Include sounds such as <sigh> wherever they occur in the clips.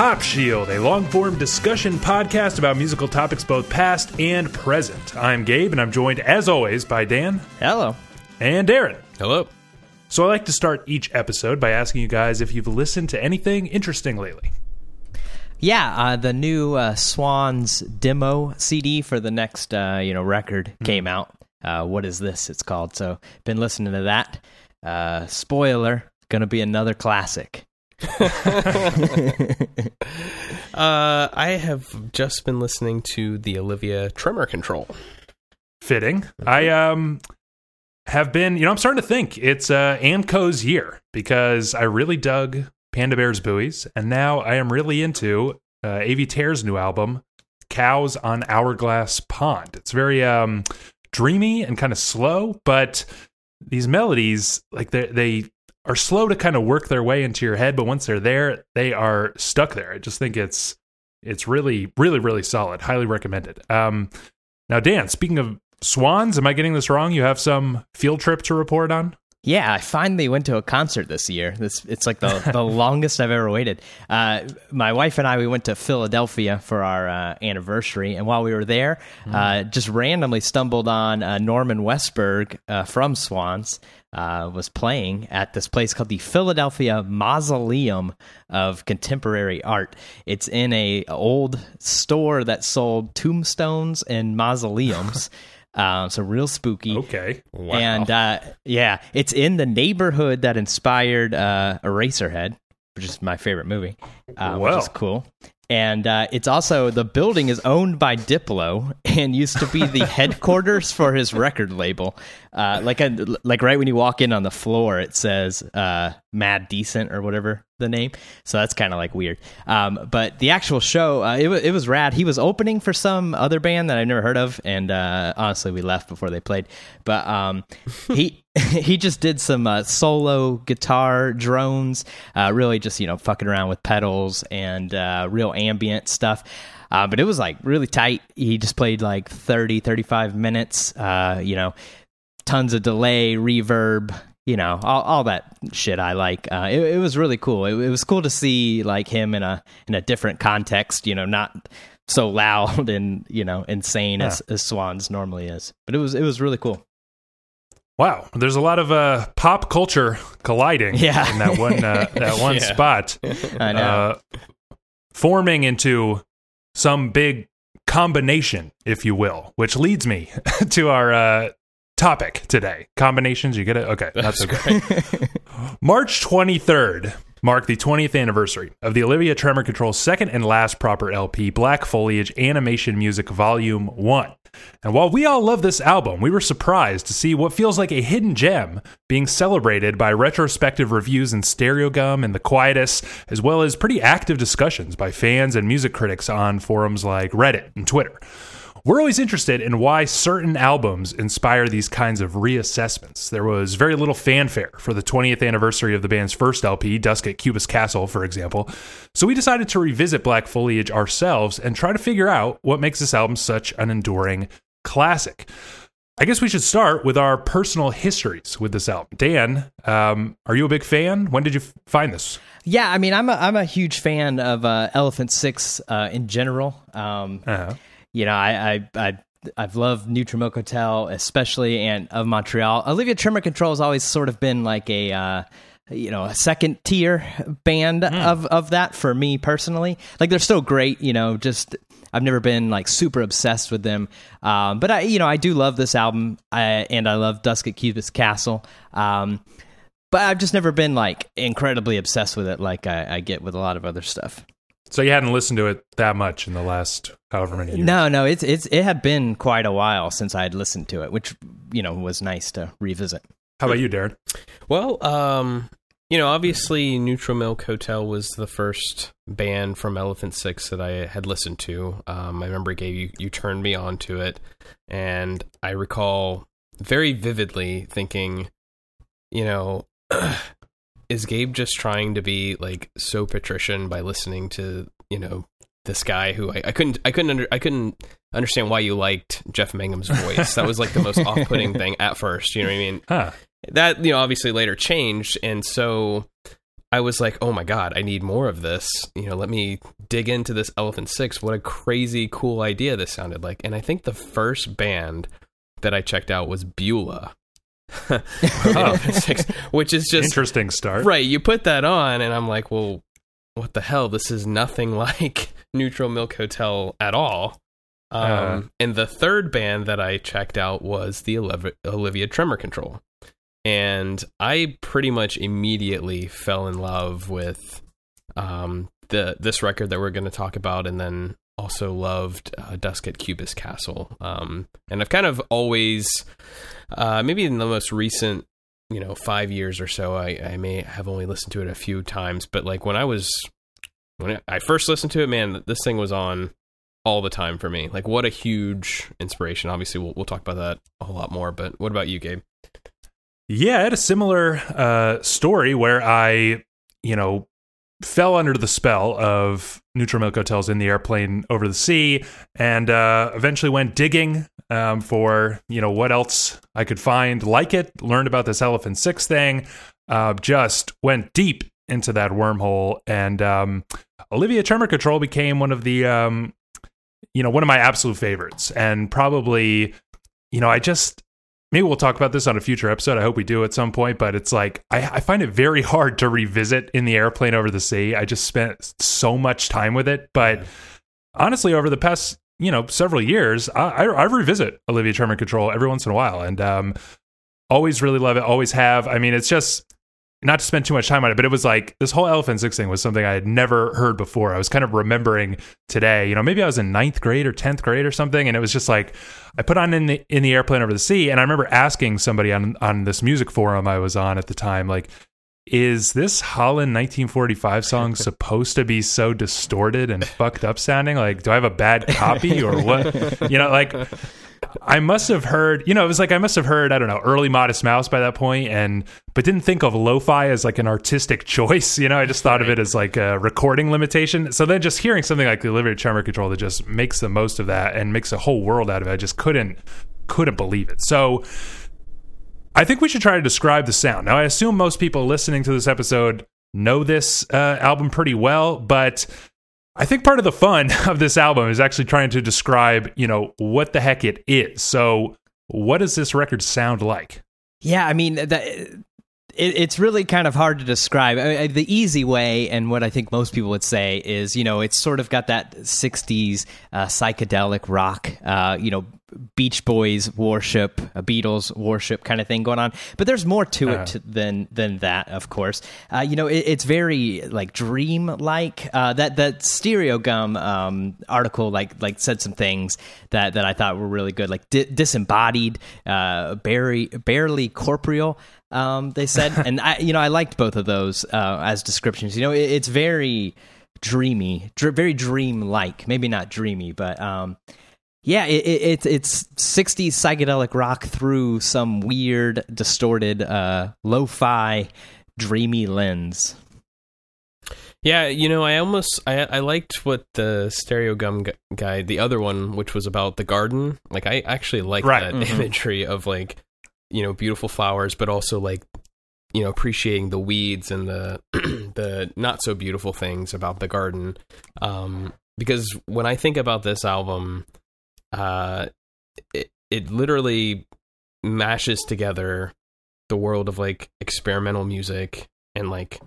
Pop Shield, a long form discussion podcast about musical topics both past and present. I'm Gabe, and I'm joined, as always, by Dan Hello. and Darren. Hello. So I like to start each episode by asking you guys if you've listened to anything interesting lately. Yeah, uh, the new uh, Swans demo CD for the next uh, you know record came out. Uh, what is this? It's called. So been listening to that. Uh, spoiler, gonna be another classic. <laughs> Uh, I have just been listening to the Olivia Tremor Control. Fitting. I um have been, you know, I'm starting to think it's uh AnCo's year because I really dug Panda Bear's Buoys, and now I am really into uh, Avey Tare's new album, Cows on Hourglass Pond. It's very um dreamy and kind of slow, but these melodies, like they they are slow to kind of work their way into your head, but once they're there, they are stuck there. I just think it's it's really, really, really solid. Highly recommended. Um, now, Dan, speaking of swans, am I getting this wrong? You have some field trip to report on? Yeah, I finally went to a concert this year. This it's like the, the <laughs> longest I've ever waited. Uh, my wife and I we went to Philadelphia for our uh, anniversary, and while we were there, uh, just randomly stumbled on uh, Norman Westberg uh, from Swans uh, was playing at this place called the Philadelphia Mausoleum of Contemporary Art. It's in a old store that sold tombstones and mausoleums. Uh, <laughs> so real spooky. Okay. Wow. And uh, yeah, it's in the neighborhood that inspired uh, Eraserhead, which is my favorite movie, uh, which is cool. And uh, it's also the building is owned by Diplo <laughs> and used to be the headquarters for his record label. Uh, like a, like right when you walk in on the floor, it says uh, Mad Decent or whatever the name. So that's kind of like weird. Um, but the actual show, uh, it, wa it was rad. He was opening for some other band that I've never heard of, and uh, honestly, we left before they played. But um, <laughs> he <laughs> he just did some uh, solo guitar drones, uh, really just you know fucking around with pedals and uh, real ambient stuff. Uh, but it was like really tight. He just played like 30, 35 minutes. Uh, you know, tons of delay, reverb, you know, all, all that shit I like. Uh, it, it was really cool. It, it was cool to see like him in a in a different context. You know, not so loud <laughs> and you know insane as, as Swans normally is. But it was it was really cool. Wow. There's a lot of uh, pop culture colliding <laughs> Yeah. in that one uh, <laughs> that one Yeah. spot. I know. uh, forming into some big combination, if you will, which leads me to our uh, topic today. Combinations, you get it? Okay, that's okay. <laughs> March 23rd marked the 20th anniversary of the Olivia Tremor Control's second and last proper LP, Black Foliage Animation Music Volume 1. And while we all love this album, we were surprised to see what feels like a hidden gem being celebrated by retrospective reviews in Stereogum and The Quietus, as well as pretty active discussions by fans and music critics on forums like Reddit and Twitter. We're always interested in why certain albums inspire these kinds of reassessments. There was very little fanfare for the 20th anniversary of the band's first LP, Dusk at Cubist Castle, for example. So we decided to revisit Black Foliage ourselves and try to figure out what makes this album such an enduring classic. I guess we should start with our personal histories with this album. Dan, um, are you a big fan? When did you f- find this? Yeah, I mean, I'm a I'm a huge fan of uh, Elephant Six uh, in general. Um, Uh-huh. You know, I I, I I've loved Neutral Milk Hotel, especially, and of Montreal. Olivia Tremor Control has always sort of been like a. Uh, you know, a second tier band of of that for me personally. Like they're still great, you know, just I've never been like super obsessed with them. Um, but I, you know, I do love this album, I, and I love Dusk at Cubist Castle. Um, but I've just never been like incredibly obsessed with it like I, I get with a lot of other stuff. So you hadn't listened to it that much in the last however many years? No, no, it's it's it had been quite a while since I had listened to it, which you know was nice to revisit. How about you, Darren? Well, um, you know, obviously, Neutral Milk Hotel was the first band from Elephant Six that I had listened to. Um, I remember, Gabe, you, you turned me on to it, and I recall very vividly thinking, you know, <clears throat> is Gabe just trying to be like so patrician by listening to you know this guy who I, I couldn't I couldn't under, I couldn't understand why you liked Jeff Mangum's voice. that was like the most off-putting thing at first. You know what I mean? Huh. that you know obviously later changed and so I was like, oh my god, I need more of this. You know, let me dig into this Elephant Six. What a crazy cool idea this sounded like. And I think the first band that I checked out was Beulah. <laughs> Elephant Six, which is just Interesting start. right. You put that on, and I'm like, well, what the hell? This is nothing <laughs> like Neutral Milk Hotel at all. Um, Uh. and the third band that I checked out was the Oliv- Olivia Tremor Control, and I pretty much immediately fell in love with um, the this record that we're going to talk about, and then also loved uh, Dusk at Cubist Castle. Um, and I've kind of always, uh, maybe in the most recent you know five years or so I, I may have only listened to it a few times but like when i was when i first listened to it man this thing was on all the time for me. Like what a huge inspiration. Obviously we'll, we'll talk about that a lot more but what about you gabe? Yeah, I had a similar uh, story where I, you know, fell under the spell of Neutral Milk Hotels in the airplane over the sea, and uh, eventually went digging um, for you know what else I could find like it. Learned about this Elephant Six thing. Uh, just went deep into that wormhole, and um, Olivia Tremor Control became one of the um, you know one of my absolute favorites, and probably you know I just maybe we'll talk about this on a future episode. I hope we do at some point, but it's like I, I find it very <laughs> hard to revisit in the airplane over the sea. I just spent so much time with it, but honestly, over the past you know several years, I, I, I revisit Olivia Tremor Control every once in a while, and um, always really love it. Always have. I mean, it's just not to spend too much time on it, but it was like this whole Elephant Six thing was something I had never heard before. I was kind of remembering today, you know, maybe I was in ninth grade or tenth grade or something, and it was just like I put on in the in the airplane over the sea, and I remember asking somebody on on this music forum I was on at the time, like, is this Holland 1945 song <laughs> supposed to be so distorted and fucked up sounding? Like, do I have a bad copy or what? <laughs> You know, like. I must have heard, you know, it was like I must have heard, I don't know, early Modest Mouse by that point, and but didn't think of lo-fi as like an artistic <laughs> choice. You know, I just thought of it as like a recording limitation. So then just hearing something like the Olivia Tremor Control that just makes the most of that and makes a whole world out of it, I just couldn't couldn't believe it. So I think we should try to describe the sound. Now, I assume most people listening to this episode know this uh, album pretty well, but I think part of the fun <laughs> of this album is actually trying to describe, you know, what the heck it is. So, what does this record sound like? Yeah, I mean, that, it, it's really kind of hard to describe. I, the easy way, and what I think most people would say, is you know, it's sort of got that '60s uh, psychedelic rock, uh, you know, Beach Boys worship, a Beatles worship kind of thing going on. But there's more to Uh-huh. it than than that, of course. Uh, you know, it, it's very like dream like. Uh, that that Stereogum um, article like like said some things that that I thought were really good, like di- disembodied, uh, barely barely corporeal. Um, they said, and I you know I liked both of those uh, as descriptions. You know, it, it's very dreamy, dr- very dream like. Maybe not dreamy, but um, yeah, it, it, it's it's 60s psychedelic rock through some weird, distorted, uh, lo-fi, dreamy lens. Yeah, you know, I almost I I liked what the Stereogum gu- guy, the other one, which was about the garden. Like, I actually like Right. that Mhm. imagery of like, you know, beautiful flowers, but also like, you know, appreciating the weeds and the <clears throat> the not so beautiful things about the garden. Um, because when I think about this album, uh, it it literally mashes together the world of like experimental music and like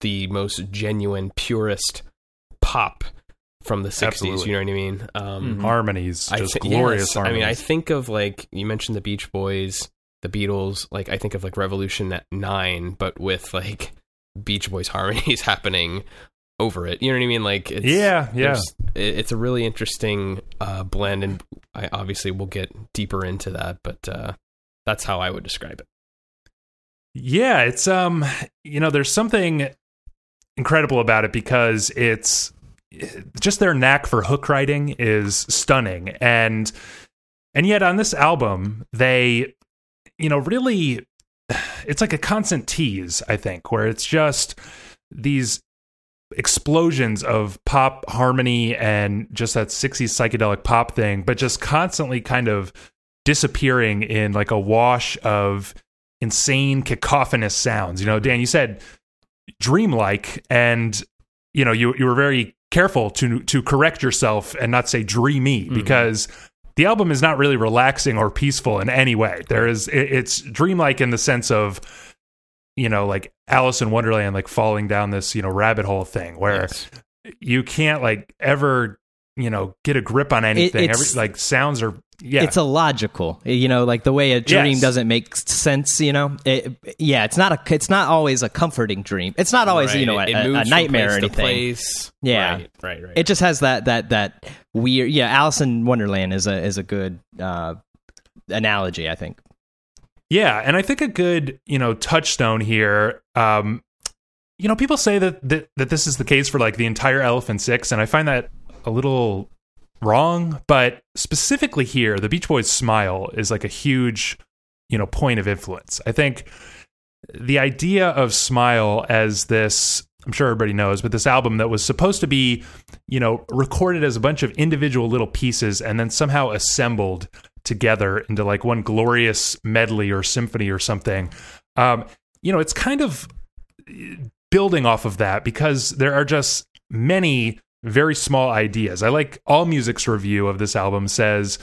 the most genuine, purest pop from the 60s. Absolutely. You know what I mean? Um, Mhm. Harmonies, just thi- glorious yes. I mean, I think of like, you mentioned the Beach Boys, the Beatles. Like, I think of like Revolution at 9, but with like Beach Boys harmonies <laughs> happening over it. You know what I mean? Like, it's, yeah, yeah. it- it's a really interesting uh, blend, and I obviously will get deeper into that, but uh, that's how I would describe it. Yeah, it's um, you know, there's something incredible about it because it's just their knack for hook writing is stunning and and yet on this album they you know really it's like a constant tease i think where it's just these explosions of pop harmony and just that 60s psychedelic pop thing but just constantly kind of disappearing in like a wash of insane cacophonous sounds you know dan you said dreamlike and you know you you were very careful to to correct yourself and not say dreamy Mm-hmm. because the album is not really relaxing or peaceful in any way. There is it, it's dreamlike in the sense of you know like Alice in Wonderland like falling down this you know rabbit hole thing where Yes. you can't like ever you know get a grip on anything. Every like sounds are yeah It's illogical, you know, like the way a dream Yes. doesn't make sense. You know, it, yeah, it's not a, it's not always a comforting dream. It's not always, you know, Right. a, It a- nightmare or anything. place. Yeah. Right, right, right. It just has that that that weird. Yeah, Alice in Wonderland is a is a good uh, analogy. I think. Yeah, and I think a good, you know, touchstone here, um, you know, people say that, that that this is the case for like the entire Elephant Six, and I find that a little wrong. But specifically here, the Beach Boys' smile is like a huge, you know, point of influence. I think the idea of Smile as this, I'm sure everybody knows, but this album that was supposed to be, you know, recorded as a bunch of individual little pieces and then somehow assembled together into like one glorious medley or symphony or something. Um, you know, it's kind of building off of that because there are just many very small ideas. I like All Music's review of this album says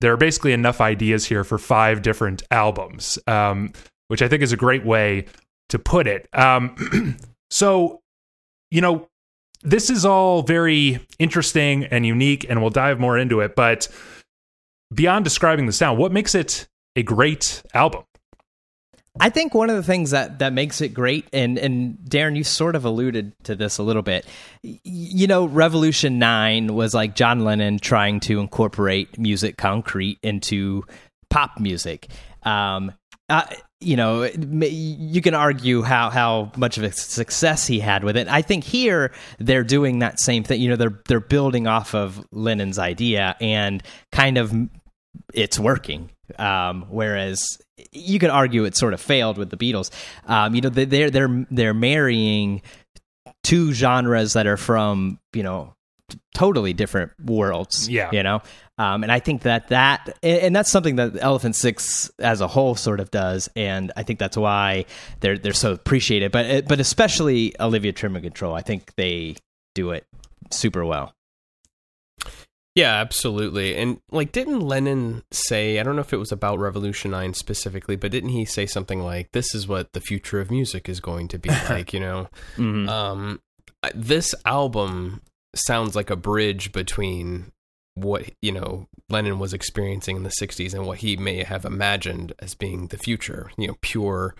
there are basically enough ideas here for five different albums, um, which I think is a great way to put it. Um, <clears throat> so, you know, this is all very interesting and unique, and we'll dive more into it. But beyond describing the sound, what makes it a great album? I think one of the things that that makes it great, and and Darren, you sort of alluded to this a little bit. You know, Revolution Nine was like John Lennon trying to incorporate musique concrète into pop music. Um, uh, you know, you can argue how how much of a success he had with it. I think here they're doing that same thing. You know, they're they're building off of Lennon's idea and kind of it's working. Um, whereas you could argue it sort of failed with the Beatles. Um, you know, they- they're they're they're marrying two genres that are from you know totally different worlds. Yeah. you know, um, and I think that that and that's something that Elephant Six as a whole sort of does, and I think that's why they're they're so appreciated. But but especially Olivia Tremor Control, I think they do it super well. Yeah, absolutely. And like, didn't Lennon say? I don't know if it was about Revolution Nine specifically, but didn't he say something like, "This is what the future of music is going to be <laughs> like"? You know, Mhm. um, this album sounds like a bridge between what you know Lennon was experiencing in the '60s and what he may have imagined as being the future. You know, pure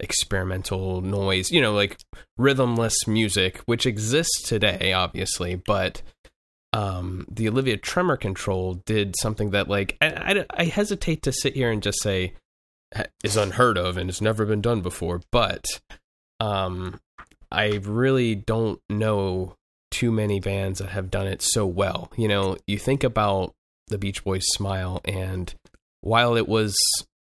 experimental noise. You know, like rhythmless music, which exists today, obviously, but um, the Olivia Tremor Control did something that, like, I, I, I hesitate to sit here and just say is unheard of and it's never been done before, but um, I really don't know too many bands that have done it so well. You know, you think about the Beach Boys Smile, and while it was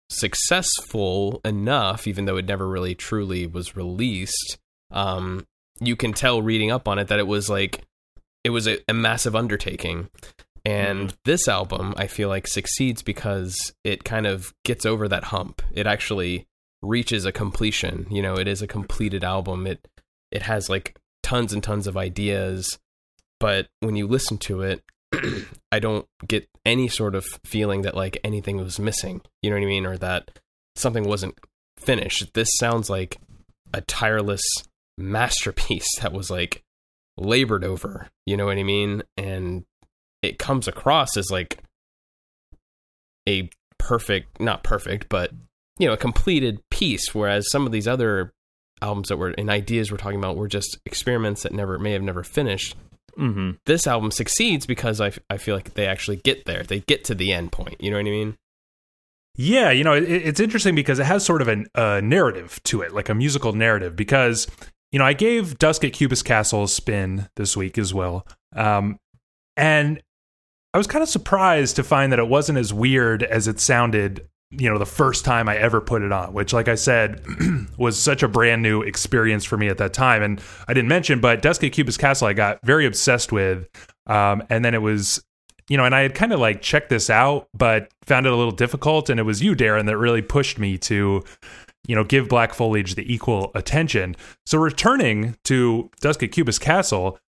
successful enough, even though it never really truly was released, um, you can tell reading up on it that it was like it was a, a massive undertaking. And this album, I feel like, succeeds because it kind of gets over that hump. It actually reaches a completion. You know, it is a completed album. It it has like tons and tons of ideas, but when you listen to it, <clears throat> I don't get any sort of feeling that like anything was missing. You know what I mean, or that something wasn't finished. This sounds like a tireless masterpiece <laughs> that was like labored over. You know what I mean? And it comes across as like a perfect, not perfect, but you know, a completed piece. Whereas some of these other albums that were and ideas we're talking about were just experiments that never may have never finished. Mm-hmm. This album succeeds because I, f- I feel like they actually get there. They get to the end point. You know what I mean? Yeah, you know, it, it's interesting because it has sort of an- a narrative to it, like a musical narrative. Because you know, I gave Dusk at Cubist Castle a spin this week as well, um, and I was kind of surprised to find that it wasn't as weird as it sounded. You know, the first time I ever put it on, which, like I said, <clears throat> was such a brand new experience for me at that time. And I didn't mention, but Dusk at Cubist Castle, I got very obsessed with, um, and then it was you know, and I had kind of like checked this out, but found it a little difficult. And it was you, Darren, that really pushed me to, you know, give Black Foliage the equal attention. So returning to Dusk at Cubist Castle,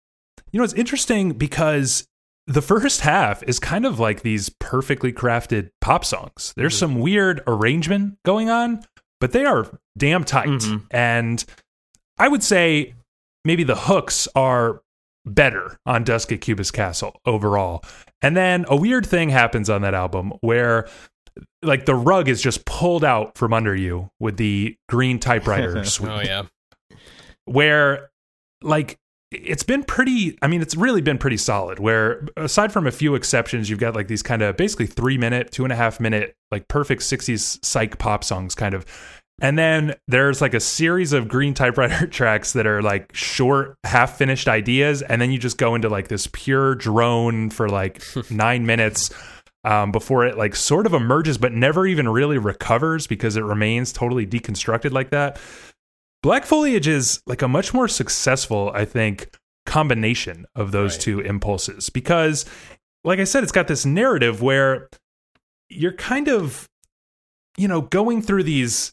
you know, it's interesting because the first half is kind of like these perfectly crafted pop songs. There's mm-hmm. some weird arrangement going on, but they are damn tight. Mm-hmm. And I would say maybe the hooks are better on Dusk at Cubist Castle overall. And then a weird thing happens on that album where like the rug is just pulled out from under you with the green typewriter suite. <laughs> Oh yeah. Where like it's been pretty i mean it's really been pretty solid where aside from a few exceptions you've got like these kind of basically three minute two and a half minute like perfect 60s psych pop songs kind of and then there's like a series of green <laughs> typewriter tracks that are like short, half finished ideas. And then you just go into like this pure drone for like <laughs> nine minutes um, before it like sort of emerges, but never even really recovers because it remains totally deconstructed like that. Black Foliage is like a much more successful, I think, combination of those right. two impulses because, like I said, it's got this narrative where you're kind of, you know, going through these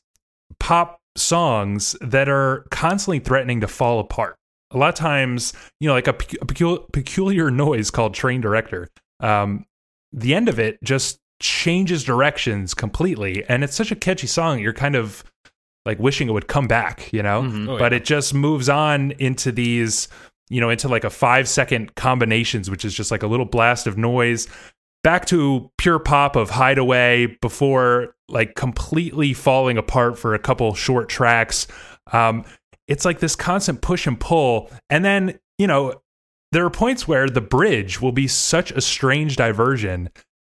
pop songs that are constantly threatening to fall apart. A lot of times, you know, like a, a peculiar noise called Train Director. Um, the end of it just changes directions completely, and it's such a catchy song. You're kind of like wishing it would come back, you know. Mm-hmm. Oh, but yeah. it just moves on into these, you know, into like a five second combinations, which is just like a little blast of noise back to pure pop of Hideaway before like completely falling apart for a couple short tracks. Um, it's like this constant push and pull. And then, you know, there are points where the bridge will be such a strange diversion.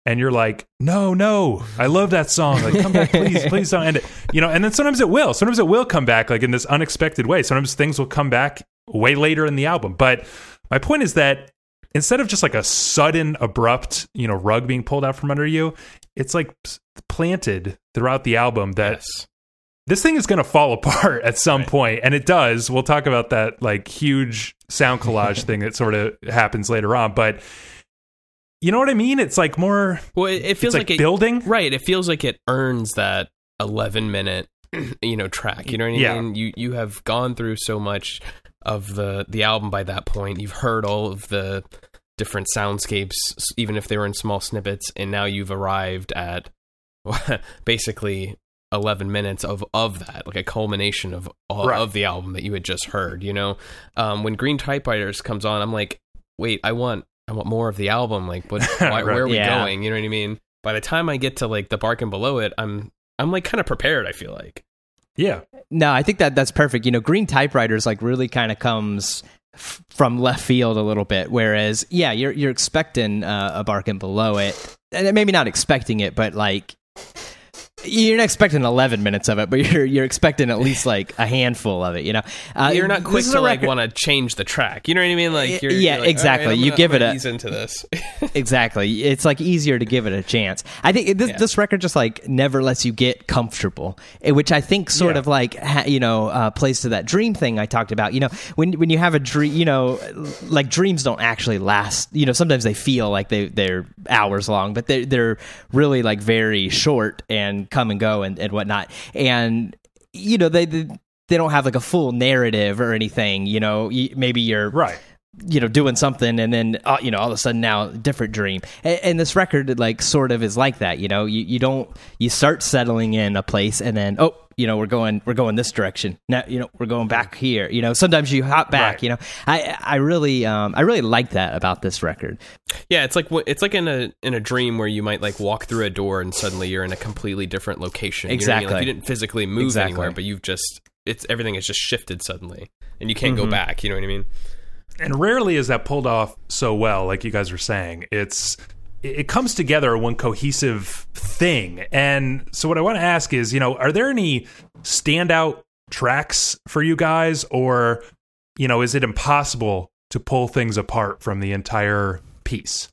And you're like, no, no, I love that song. Like, come back, please, <laughs> please don't end it. You know, and then sometimes it will. Sometimes it will come back like in this unexpected way. Sometimes things will come back way later in the album. But my point is that instead of just like a sudden abrupt you know rug being pulled out from under you it's like planted throughout the album that yes. this thing is going to fall apart <laughs> at some right. point, and it does we'll talk about that like huge sound <laughs> collage thing that sort of happens later on but you know what i mean it's like more well it, it feels like, like it, building right it feels like it earns that 11 minute <clears throat> you know track you know what i mean? yeah. you you have gone through so much of the the album by that point. You've heard all of the different soundscapes, even if they were in small snippets, and now you've arrived at <laughs> basically 11 minutes of of that like a culmination of right. of the album that you had just heard you know um, when green typewriters comes on i'm like wait i want i want more of the album like what <laughs> why, right. where are we yeah. going you know what i mean by the time i get to like the bark and below it i'm i'm like kind of prepared i feel like yeah. No, I think that that's perfect. You know, green typewriters like really kind of comes f- from left field a little bit. Whereas, yeah, you're you're expecting uh, a bark and below it, and maybe not expecting it, but like you're not expecting 11 minutes of it, but you're you're expecting at least like a handful of it. You know, uh, you're not quick to like want to change the track. You know what I mean? Like, you're, yeah, you're like, exactly. Right, you give it a ease into this. <laughs> exactly. It's like easier to give it a chance. I think this yeah. this record just like never lets you get comfortable, eh, which I think sort yeah. of like ha, you know uh, plays to that dream thing I talked about. You know, when when you have a dream, you know, like dreams don't actually last. You know, sometimes they feel like they they're hours long, but they they're really like very short and come and go and, and whatnot. And you know they, they they don't have like a full narrative or anything. You know, maybe you're right you know doing something and then uh, you know all of a sudden now different dream and, and, this record like sort of is like that you know you, you don't you start settling in a place and then oh you know we're going we're going this direction. Now you know we're going back here. You know sometimes you hop back right. you know. I i really um i really like that about this record. Yeah it's like it's like in a in a dream where you might like walk through a door and suddenly you're in a completely different location. Exactly you, know I mean? like you didn't physically move exactly. anywhere but you've just it's everything has just shifted suddenly and you can't mm-hmm. go back. You know what i mean? And rarely is that pulled off so well like you guys were saying. It's it comes together one cohesive thing. And so what I want to ask is, you know, are there any standout tracks for you guys or you know, is it impossible to pull things apart from the entire piece?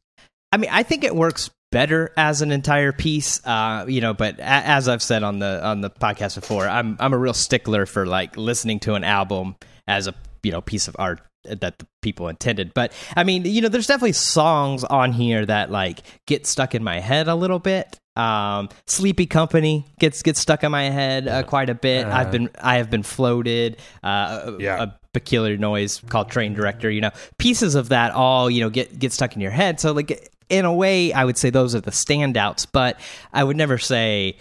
I mean, I think it works better as an entire piece uh, you know but a- as i've said on the on the podcast before i'm i'm a real stickler for like listening to an album as a you know piece of art that the people intended. But I mean, you know, there's definitely songs on here that like get stuck in my head a little bit. Um, Sleepy Company gets gets stuck in my head uh, quite a bit. I've been I have been floated. Uh, Yeah. a peculiar noise called Train Director. You know, pieces of that all you know get get stuck in your head. So like in a way, I would say those are the standouts. But I would never say.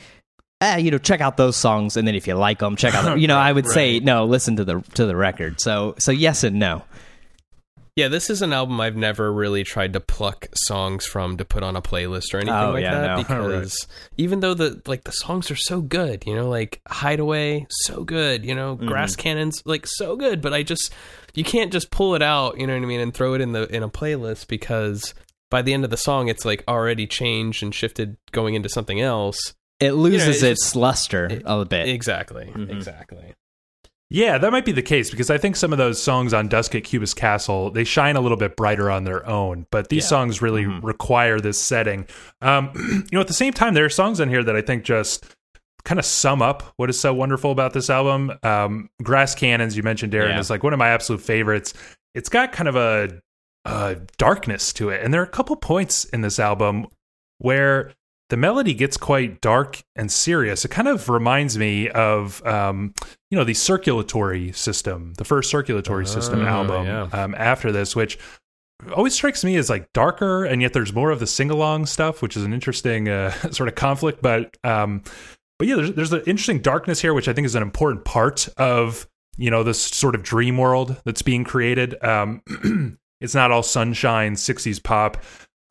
Ah, you know, check out those songs, and then if you like them, check out. The, <laughs> you know, I would say no. Listen to the to the record. So, so yes and no. Yeah, this is an album I've never really tried to pluck songs from to put on a playlist or anything Oh, like yeah, that no. <laughs> because even though the like the songs are so good, you know, like Hideaway, so good, you know, Mm-hmm. Grass Cannons, like so good, but I just you can't just pull it out, you know what I mean, and throw it in the in a playlist because by the end of the song it's like already changed and shifted going into something else. It loses it's its luster a bit. Exactly. Mhm. Exactly. Yeah, that might be the case because I think some of those songs on Dusk at Cubist Castle they shine a little bit brighter on their own, but these Yeah. songs really require this setting. Um, <clears throat> you know, at the same time, there are songs in here that I think just kind of sum up what is so wonderful about this album. Um, Grass Cannons, you mentioned, Darren, Yeah. is like one of my absolute favorites. It's got kind of a, a darkness to it, and there are a couple points in this album where the melody gets quite dark and serious. It kind of reminds me of, um, you know, the circulatory system, the first circulatory system Oh, album yeah. um, after this, which always strikes me as like darker, and yet there's more of the sing along stuff, which is an interesting uh, <laughs> sort of conflict. But, um, but yeah, there's, there's an interesting darkness here, which I think is an important part of, you know, this sort of dream world that's being created. Um, <clears throat> it's not all sunshine, 60s pop.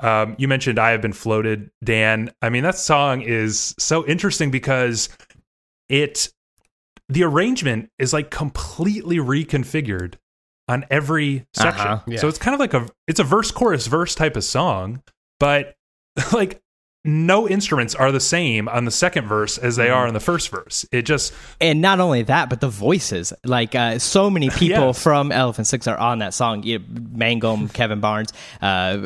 Um, you mentioned I Have Been Floated, Dan. I mean, that song is so interesting because it, the arrangement is like completely reconfigured on every section. Uh-huh. Yeah. So it's kind of like a, it's a verse, chorus, verse type of song, but <laughs> like no instruments are the same on the second verse as they are in the first verse. It just, and not only that, but the voices. Like uh, so many <laughs> people Yeah. from Elephant Six are on that song. You Mangum, <laughs> Kevin Barnes, uh, uh,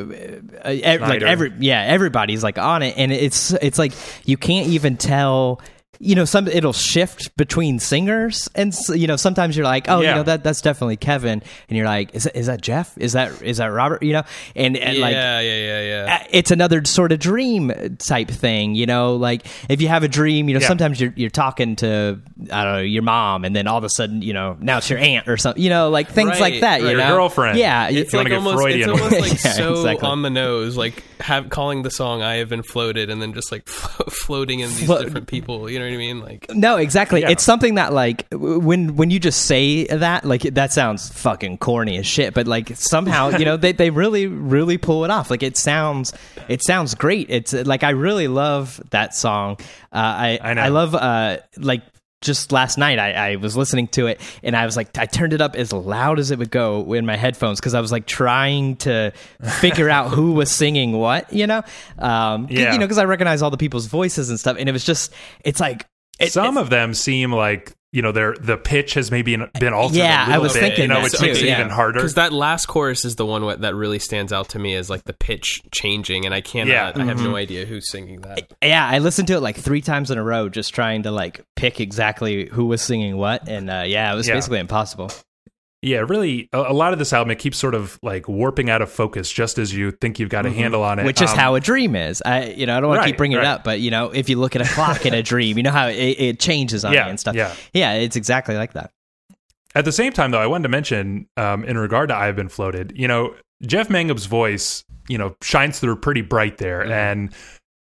ev- like every yeah, everybody's like on it, and it's it's like you can't even tell. You know, some it'll shift between singers, and you know sometimes you're like, oh, you know that that's definitely Kevin, and you're like, is that, is that Jeff? Is that is that Robert? You know, and, and yeah, like yeah, yeah, yeah. it's another sort of dream type thing, you know. Like if you have a dream, you know, Yeah. sometimes you're you're talking to I don't know your mom, and then all of a sudden, you know, now it's your aunt or something, you know, like things Right, like that. right. You Your know, girlfriend. Yeah, it's like wanna get almost, Freudian it's almost like <laughs> Yeah, so exactly. on the nose, like have, calling the song "I Have Been Floated" and then just like <laughs> floating in these Flo- different people. You know what I mean? Like, No, exactly. Yeah. It's something that like when when you just say that, like that sounds fucking corny as shit, but like somehow, you know, they they really really pull it off. Like it sounds it sounds great. It's like I really love that song. Uh, I I know. I love uh like just last night I, I was listening to it and I was like I turned it up as loud as it would go in my headphones because I was like trying to figure out who was singing what, you know, um, Yeah. you know, because I recognize all the people's voices and stuff, and it was just it's like it, some of them seem like you know their the pitch has maybe been altered. Yeah, a little I was bit, thinking you know, that which too, makes it yeah. even harder. because that last chorus is the one what, that really stands out to me as like the pitch changing, and I cannot. Yeah. I have Mm-hmm. no idea who's singing that. yeah, I listened to it like three times in a row, just trying to like pick exactly who was singing what, and uh, yeah, it was Yeah. basically impossible. Yeah, really, a, a lot of this album it keeps sort of like warping out of focus just as you think you've got a handle on it, Mm-hmm. Which is Um, how a dream is. I, you know, I don't want to keep bringing right. it up, but you know, if you look at a clock in a <laughs> dream, you know how it, it changes on Yeah, and stuff. yeah. yeah, it's exactly like that. At the same time, though, I wanted to mention um, in regard to "I've Been Floated," you know, Jeff Mangum's voice, you know, shines through pretty bright there, Mm-hmm. and.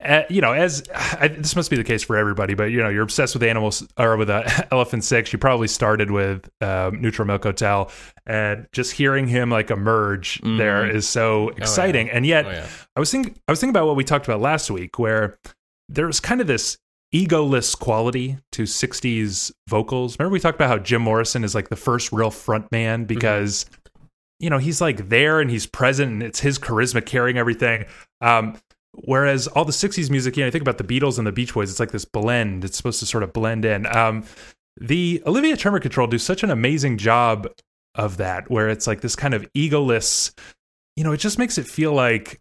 Uh, you know, as <sighs> I, this must be the case for everybody, but you know, you're obsessed with animals <laughs> or with uh, <laughs> Elephant Six. You probably started with um, Neutral Milk Hotel, and just hearing him like emerge there is so exciting. And yet, Oh, yeah. I was thinking, I was thinking about what we talked about last week, where there's kind of this egoless quality to 60s vocals. Remember we talked about how Jim Morrison is like the first real front man because you know, he's like there and he's present and it's his charisma carrying everything. Um whereas all the 60s music, you know, I think about the Beatles and the Beach Boys, it's like this blend. It's supposed to sort of blend in. Um the Olivia Tremor Control do such an amazing job of that where it's like this kind of egoless, you know, it just makes it feel like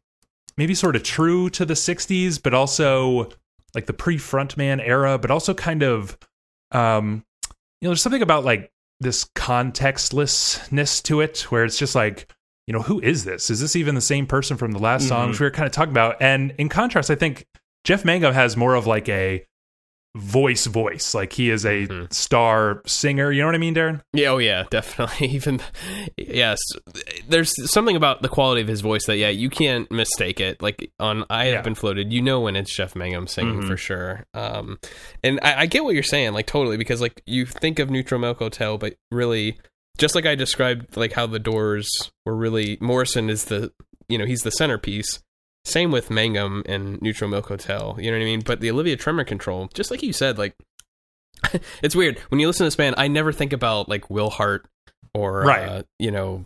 maybe sort of true to the 60s but also like the pre-frontman era but also kind of um you know there's something about like this contextlessness to it where it's just like you know who is this is this even the same person from the last song which we were kind of talking about and in contrast i think Jeff Mangum has more of like a voice voice like he is a Mhm. star singer you know what i mean darren Yeah, oh yeah, <laughs> definitely. Even yes, there's something about the quality of his voice that yeah, you can't mistake it. Like on "I Have Yeah. Been Floated," you know when it's Jeff Mangum singing Mhm. for sure. Um, and I, I get what you're saying, like totally, because like you think of Neutral Milk Hotel, but really, just like I described, like how the Doors were really Morrison is the you know he's the centerpiece. Same with Mangum and Neutral Milk Hotel, you know what I mean? But the Olivia Tremor control, just like you said, like <laughs> it's weird when you listen to this band. I never think about like Will Hart or Right. uh, you know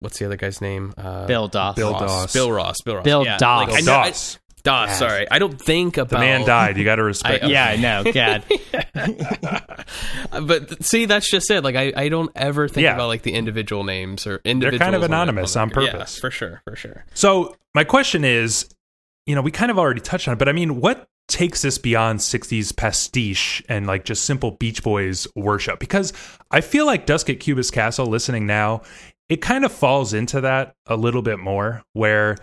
what's the other guy's name? Uh, Bill Doss. Bill Ross. Doss. Bill Ross. Bill Ross. Bill yeah, Doss. Like, I Bill know, I- Doss. Yes. Sorry, I don't think about the man died you got to respect I- it. Yeah, I know. <laughs> God. <laughs> but see, that's just it. Like I, I don't ever think Yeah. about like the individual names or individuals. They're kind of anonymous on Yeah, purpose. for sure, for sure. So my question is, you know, we kind of already touched on it, but I mean, what takes this beyond 60s pastiche and like just simple Beach Boys worship? Because I feel like Dusk at Cubist Castle, listening now, it kind of falls into that a little bit more, where,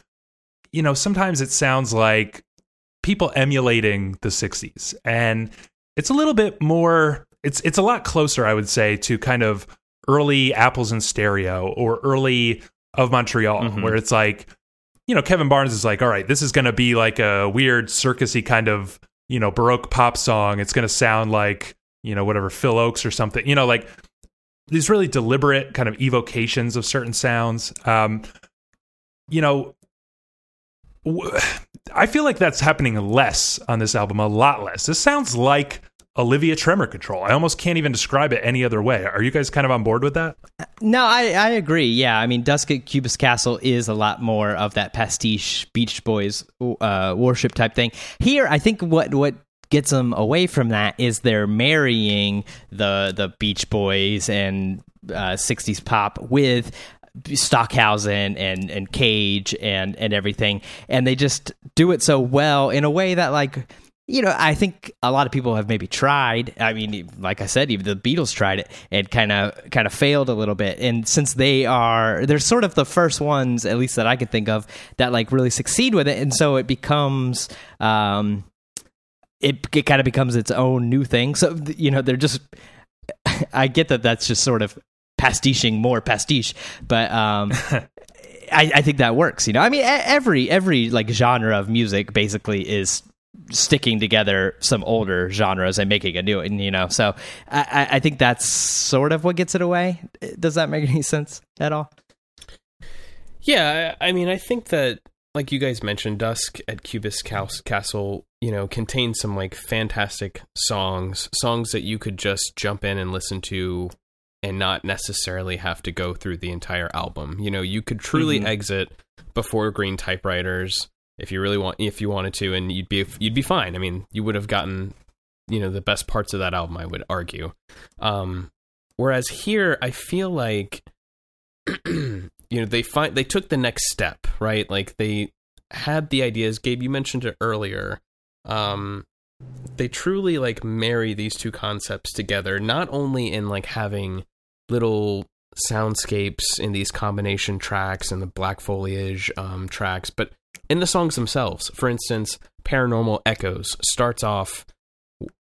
you know, sometimes it sounds like people emulating the 60s. And it's a little bit more, it's it's a lot closer, I would say, to kind of early Apples in Stereo or early of Montreal, Mhm. where it's like, you know, Kevin Barnes is like, all right, this is going to be like a weird circusy kind of, you know, baroque pop song. It's going to sound like, you know, whatever Phil Ochs or something. You know, like these really deliberate kind of evocations of certain sounds. Um, you know, I feel like that's happening less on this album, a lot less. This sounds like Olivia Tremor Control. I almost can't even describe it any other way. Are you guys kind of on board with that? No, I, I agree. Yeah, I mean, Dusk at Cubist Castle is a lot more of that pastiche Beach Boys uh, worship type thing. Here, I think what what gets them away from that is they're marrying the the Beach Boys and uh, '60s pop with Stockhausen and and Cage and and everything, and they just do it so well in a way that like you know, I think a lot of people have maybe tried. I mean, like I said, even the Beatles tried it and kind of kind of failed a little bit. And since they are, they're sort of the first ones, at least that I could think of, that like really succeed with it. And so it becomes, um, it it kind of becomes its own new thing. So you know, they're just. <laughs> I get that that's just sort of pastiching more pastiche, but um, <laughs> I, I think that works. You know, I mean, every every like genre of music basically is sticking together some older genres and making a new one. You know, so I, I- think that's sort of what gets it away. Does that make any sense at all? Yeah, I I mean, I think that like you guys mentioned, Dusk at Cubist Castle, you know, contains some like fantastic songs, songs that you could just jump in and listen to and not necessarily have to go through the entire album. You know, you could truly Mhm. exit before Green Typewriters if you really want if you wanted to and you'd be you'd be fine. I mean, you would have gotten you know the best parts of that album, I would argue. Um whereas here I feel like <clears throat> you know they find they took the next step right like they had the ideas gabe you mentioned it earlier um they truly like marry these two concepts together not only in like having little soundscapes in these combination tracks and the black foliage um tracks but in the songs themselves. For instance paranormal echoes starts off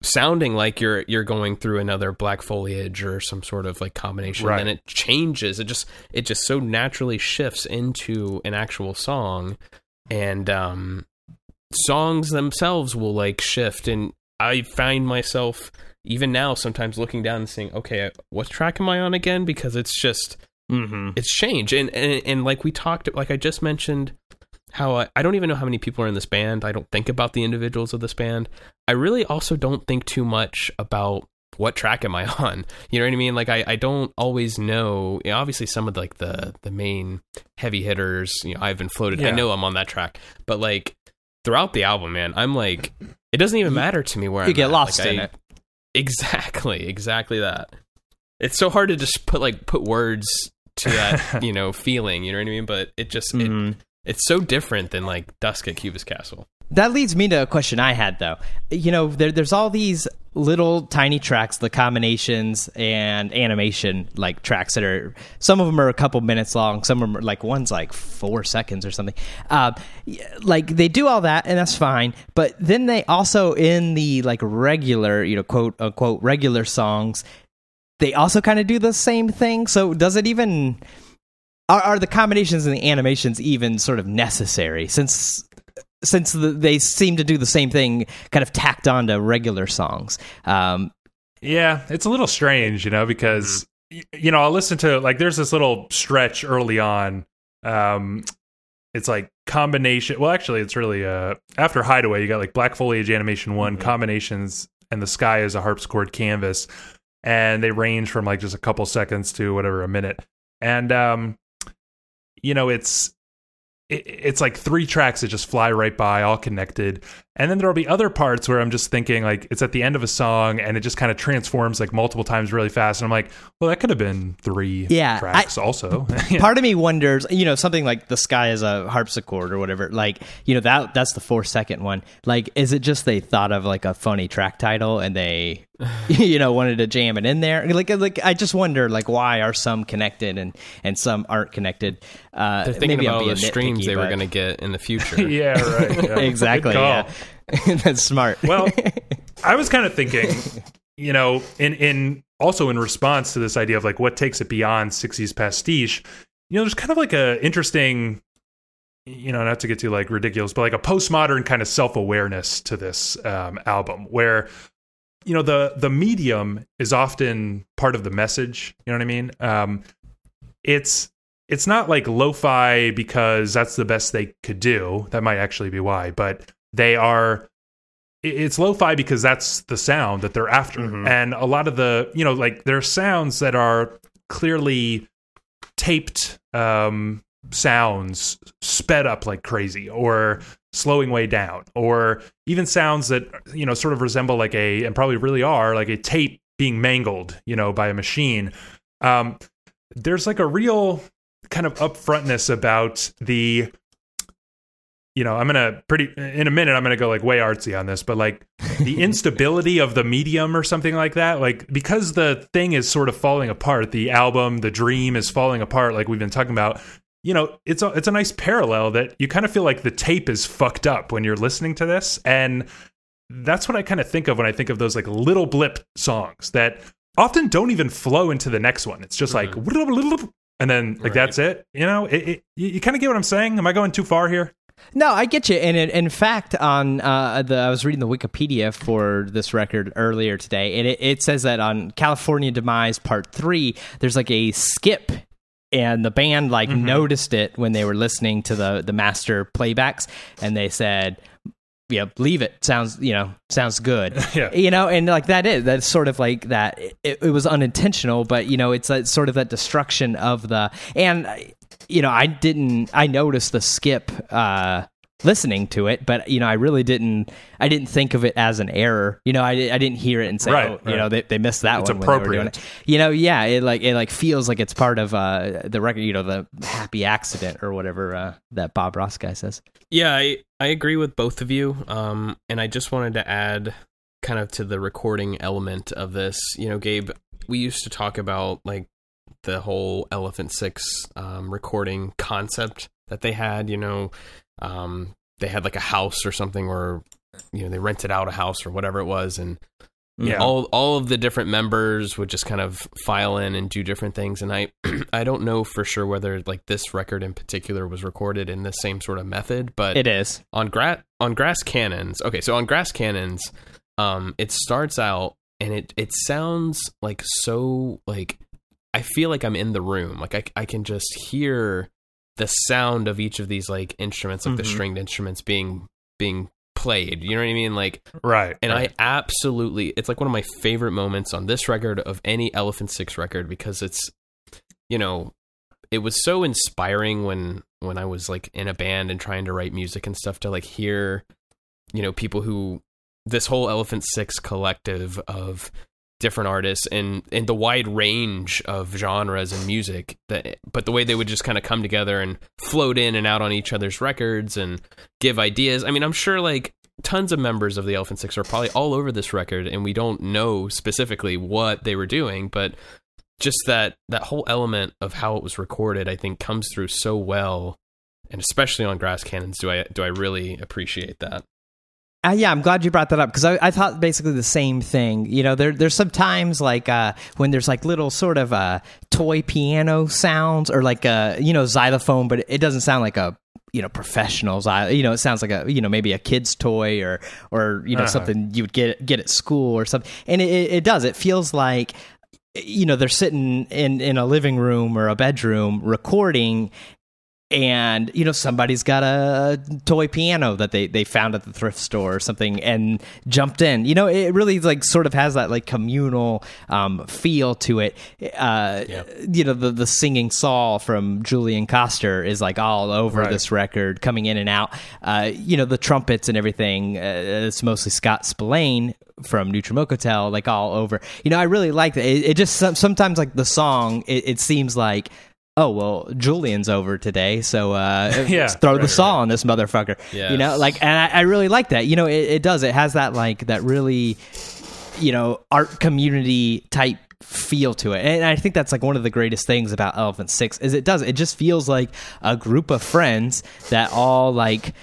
sounding like you're you're going through another black foliage or some sort of like combination Right. and then it changes. It just it just so naturally shifts into an actual song. And um songs themselves will like shift and i find myself even now sometimes looking down and saying okay what track am i on again? Because it's just Mm-hmm. it's change and, and and like we talked like i just mentioned how I, I don't even know how many people are in this band. I don't think about the individuals of this band. I really also don't think too much about what track am i <laughs> on you know what i mean? Like i, I don't always know you know, obviously some of like the the main heavy hitters you know i've been floated i know i'm on that track but like throughout the album man i'm like it doesn't even matter to me where You I'm get at. lost Like, in I- it. exactly exactly that it's so hard to just put like put words to that <laughs> you know feeling you know what i mean but it just it, Mhm. it's so different than like dusk at cubist castle That leads me to a question I had though. You know, there, there's all these little tiny tracks, the combinations and animation like tracks that are some of them are a couple minutes long, some of them are like one's like four seconds or something. Uh, like they do all that and that's fine, but then they also in the like regular, you know, quote unquote regular songs, they also kind of do the same thing. So does it even are, are the combinations and the animations even sort of necessary since since the, they seem to do the same thing, kind of tacked onto regular songs. Um, yeah, it's a little strange, you know, because you know I'll listen to like there's this little stretch early on. Um, it's like combination. Well, actually, it's really uh after Hideaway, you got like Black Foliage Animation One Mm-hmm. combinations, and the sky is a harpsichord canvas, and they range from like just a couple seconds to whatever a minute, and um, you know it's it, it's like three tracks that just fly right by, all connected. And then there'll be other parts where I'm just thinking like it's at the end of a song and it just kind of transforms like multiple times really fast. And I'm like, well, that could have been three Yeah, tracks also. <laughs> part of me wonders, you know, something like the sky is a harpsichord or whatever. Like, you know, that that's the four second one. Like, is it just they thought of like a funny track title and they, <laughs> you know, wanted to jam it in there? Like, like I just wonder, like, why are some connected and and some aren't connected? Uh, They're thinking maybe about all the streams nitpicky, they were going to get in the <laughs> future. yeah, right. yeah. exactly. Yeah, <laughs> that's smart. Well, <laughs> I was kind of thinking, you know, in in also in response to this idea of like what takes it beyond 60s pastiche, you know, there's kind of like a interesting you know, not to get too like ridiculous, but like a postmodern kind of self-awareness to this um, album where you know the the medium is often part of the message, you know what I mean? Um it's it's not like lo-fi because that's the best they could do. That might actually be why, but they are it's lo-fi because that's the sound that they're after Mhm. and a lot of the you know like there are sounds that are clearly taped um sounds sped up like crazy or slowing way down or even sounds that you know sort of resemble like a and probably really are like a tape being mangled you know by a machine um there's like a real kind of upfrontness about the you know, I'm gonna pretty in a minute. I'm gonna go like way artsy on this, but like the <laughs> instability of the medium or something like that. Like because the thing is sort of falling apart, the album, the dream is falling apart. Like we've been talking about. You know, it's a it's a nice parallel that you kind of feel like the tape is fucked up when you're listening to this, and that's what I kind of think of when I think of those like little blip songs that often don't even flow into the next one. It's just like mm-hmm. and then like Right. that's it. You know, it, it, you, you kind of get what I'm saying. Am I going too far here? No, I get you. And in, in fact, on uh, the I was reading the Wikipedia for this record earlier today, and it, it says that on California Demise Part Three, there's like a skip, and the band like mm-hmm. noticed it when they were listening to the the master playbacks, and they said. Yeah, leave it. Sounds, you know, sounds good. <laughs> Yeah. You know, and like that is that's sort of like that. It, it was unintentional, but you know, it's that sort of that destruction of the and uh, you know, I didn't. I noticed the skip uh, listening to it, but you know, I really didn't. I didn't think of it as an error. You know, I, I didn't hear it and say, Right, oh, you know, they, they missed that It's one. when they were doing appropriate. it. You know, yeah, it like it like feels like it's part of uh, the record. You know, the happy accident or whatever uh, that Bob Ross guy says. Yeah, I, I agree with both of you. Um, and I just wanted to add kind of to the recording element of this. You know, Gabe, we used to talk about like the whole Elephant Six um, recording concept that they had. You know, um, they had like a house or something, or you know, they rented out a house or whatever it was, and Yeah. all all of the different members would just kind of file in and do different things and i <clears throat> i don't know for sure whether like this record in particular was recorded in the same sort of method but It is. on grass on grass cannons okay so on grass cannons um it starts out and it it sounds like so like i feel like i'm in the room like i, I can just hear the sound of each of these like instruments like the Mhm. stringed instruments being being played you know what i mean like Right. and right. I absolutely, it's like one of my favorite moments on this record of any Elephant Six record because it's, you know, it was so inspiring when when I was like in a band and trying to write music and stuff to like hear, you know, people who this whole Elephant Six collective of different artists and and the wide range of genres and music that but the way they would just kind of come together and float in and out on each other's records and give ideas. I mean, I'm sure like tons of members of the Elephant Six are probably all over this record, and we don't know specifically what they were doing, but just that that whole element of how it was recorded, I think, comes through so well, and especially on grass Cannons, do I do I really appreciate that. Uh, yeah, I'm glad you brought that up because I, I, thought basically the same thing. You know, there there's sometimes like uh, when there's like little sort of uh, toy piano sounds or like a uh, you know xylophone, but it doesn't sound like a you know professionals you know it sounds like a you know maybe a kid's toy or or you know uh-huh. something you would get get at school or something and it, it does it feels like you know they're sitting in in a living room or a bedroom recording and you know somebody's got a toy piano that they they found at the thrift store or something and jumped in you know it really like sort of has that like communal um, feel to it uh, yeah. you know the the singing saw from julian koster is like all over right. this record coming in and out uh, you know the trumpets and everything uh, it's mostly scott spillane from Hotel, like all over. You know, I really like that. It, it just sometimes like the song, it, it seems like oh well julian's over today so uh <laughs> yeah, throw right, the saw right. on this motherfucker. Yes. you know like and I, I, really like that. You know it, it, does. It has that like that really you know art community type feel to it. And i think that's like one of the greatest things about elephant six is it does. It just feels like a group of friends that all like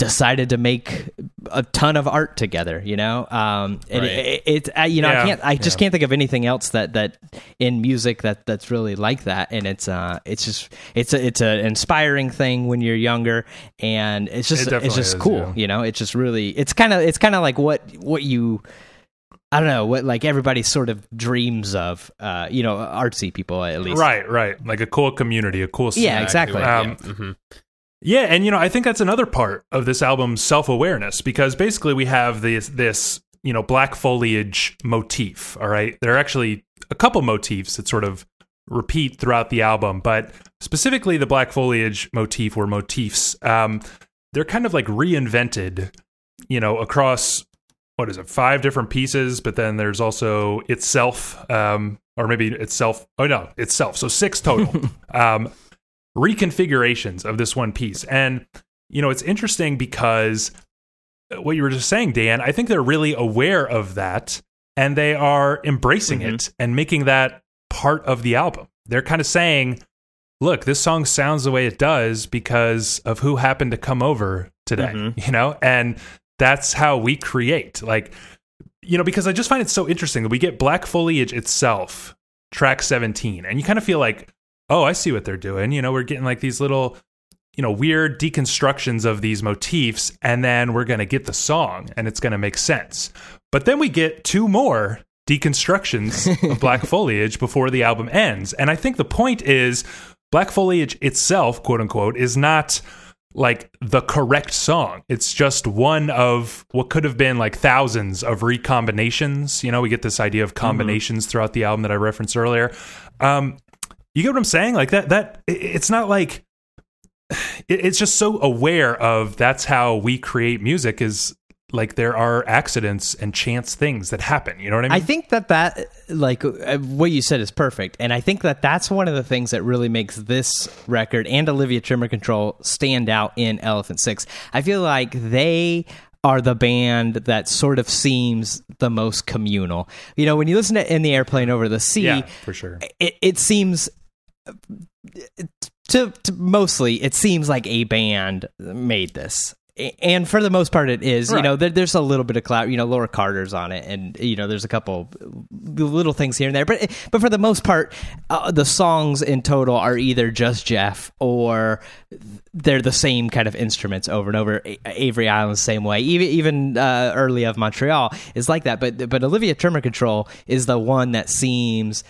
decided to make a ton of art together you know um and right. it, it, it, you know yeah. i can't i just yeah. can't think of anything else that that in music that that's really like that and it's uh it's just it's a it's an inspiring thing when you're younger and it's just it's just is, cool yeah. you know it's just really it's kind of it's kind of like what what you I don't know what like everybody sort of dreams of, uh, you know, artsy people at least. Right, right. Like a cool community, a cool. Yeah, exactly. Um, yeah. Mm-hmm. Yeah, and you know, I think that's another part of this album's self-awareness because basically we have this this, you know, black foliage motif, all right? There are actually a couple motifs that sort of repeat throughout the album, but specifically the black foliage motif or motifs, um, they're kind of like reinvented, you know, across what is it, five different pieces, but then there's also itself, um, or maybe itself. Oh no, itself. So six total. <laughs> um, reconfigurations of this one piece. And, you know, it's interesting because what you were just saying, Dan, I think they're really aware of that and they are embracing mm-hmm. it and making that part of the album. They're kind of saying, look, this song sounds the way it does because of who happened to come over today, mm-hmm. you know? And that's how we create. Like, you know, because I just find it so interesting that we get Black Foliage itself, track 17, and you kind of feel like, oh, I see what they're doing. You know, we're getting like these little, you know, weird deconstructions of these motifs, and then we're going to get the song and it's going to make sense. But then we get two more deconstructions of <laughs> Black Foliage before the album ends. And I think the point is Black Foliage itself, quote unquote, is not like the correct song. It's just one of what could have been like thousands of recombinations. You know, we get this idea of mm-hmm. combinations mm-hmm. throughout the album that I referenced earlier. Um, you get what I'm saying? Like that that it's not like it's just so aware of that's how we create music is like there are accidents and chance things that happen you know what i mean i think that that like uh, what you said is perfect and i think that that's one of the things that really makes this record and olivia tremor control stand out in elephant six i feel like they are the band that sort of seems the most communal. You know, when you listen to In the Airplane Over the Sea, yeah, for sure. It, it seems to, to, mostly it seems like a band made this. And for the most part it is right. you know there, there's a little bit of clout you know laura carter's on it and you know there's a couple little things here and there but but for the most part uh, the songs in total are either just jeff or they're the same kind of instruments over and over. Avery island same way. Even even uh, early of montreal is like that but but olivia tremor control is the one that seems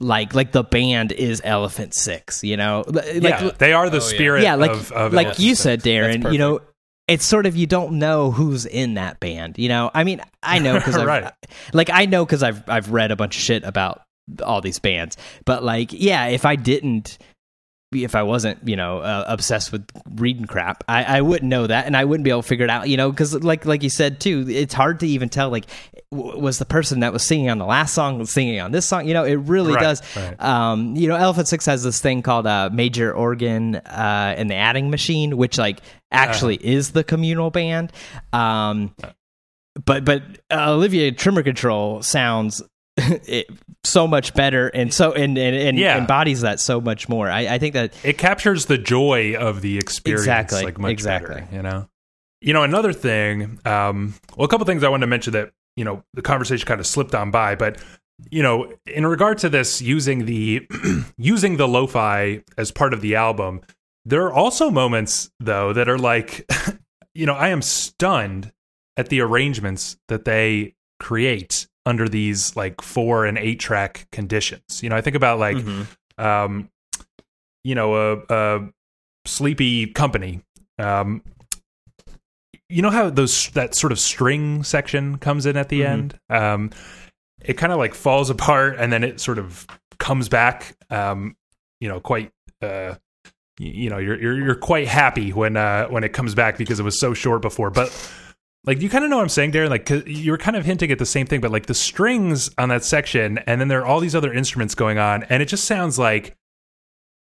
like like the band is Elephant Six, you know. Like, yeah, they are the oh, spirit. Yeah, like of, of like you said, Darren. You know, it's sort of you don't know who's in that band. You know, I mean, I know <laughs> because right. like I know because I've I've read a bunch of shit about all these bands, but like, yeah, if I didn't if I wasn't, you know, uh, obsessed with reading crap, I, I wouldn't know that, and I wouldn't be able to figure it out, you know, because like like you said too, it's hard to even tell. Like w- was the person that was singing on the last song singing on this song. You know, it really Right, does. right. Um, you know, Elephant Six has this thing called a major organ uh, in the adding machine, which like actually Uh-huh. is the communal band. Um, but but uh, Olivia Tremor Control sounds <laughs> it, so much better and so and and, and Yeah. embodies that so much more. I, I think that it captures the joy of the experience Exactly, like much exactly. better you know you know another thing um well a couple things i wanted to mention that you know the conversation kind of slipped on by but you know in regard to this using the <clears throat> using the lo-fi as part of the album there are also moments though that are like <laughs> you know i am stunned at the arrangements that they create under these like four and eight track conditions you know i think about like Mhm. um, you know, a, a sleepy company. Um, you know how those that sort of string section comes in at the Mhm. end. Um, it kind of like falls <laughs> apart and then it sort of comes back. Um, you know, quite. Uh, you know, you're you're you're quite happy when uh when it comes back because it was so short before, but. Like you kind of know what I'm saying, Darren. Like you were kind of hinting at the same thing, but like the strings on that section, and then there are all these other instruments going on, and it just sounds like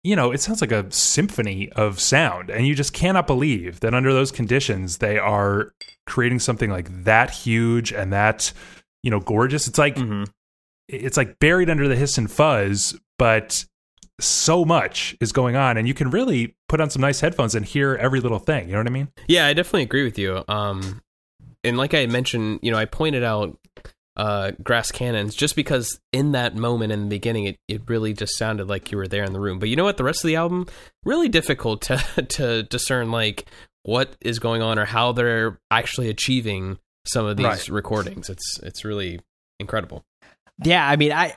you know, it sounds like a symphony of sound, and you just cannot believe that under those conditions they are creating something like that huge and that you know gorgeous. It's like Mhm. it's like buried under the hiss and fuzz, but so much is going on, and you can really put on some nice headphones and hear every little thing. You know what I mean? Yeah, I definitely agree with you. Um, and like I mentioned, you know, I pointed out uh, grass cannons just because in that moment in the beginning, it, it really just sounded like you were there in the room. But you know what? The rest of the album really difficult to <laughs> to discern like what is going on or how they're actually achieving some of these Right. recordings. It's it's really incredible. Yeah, I mean, I,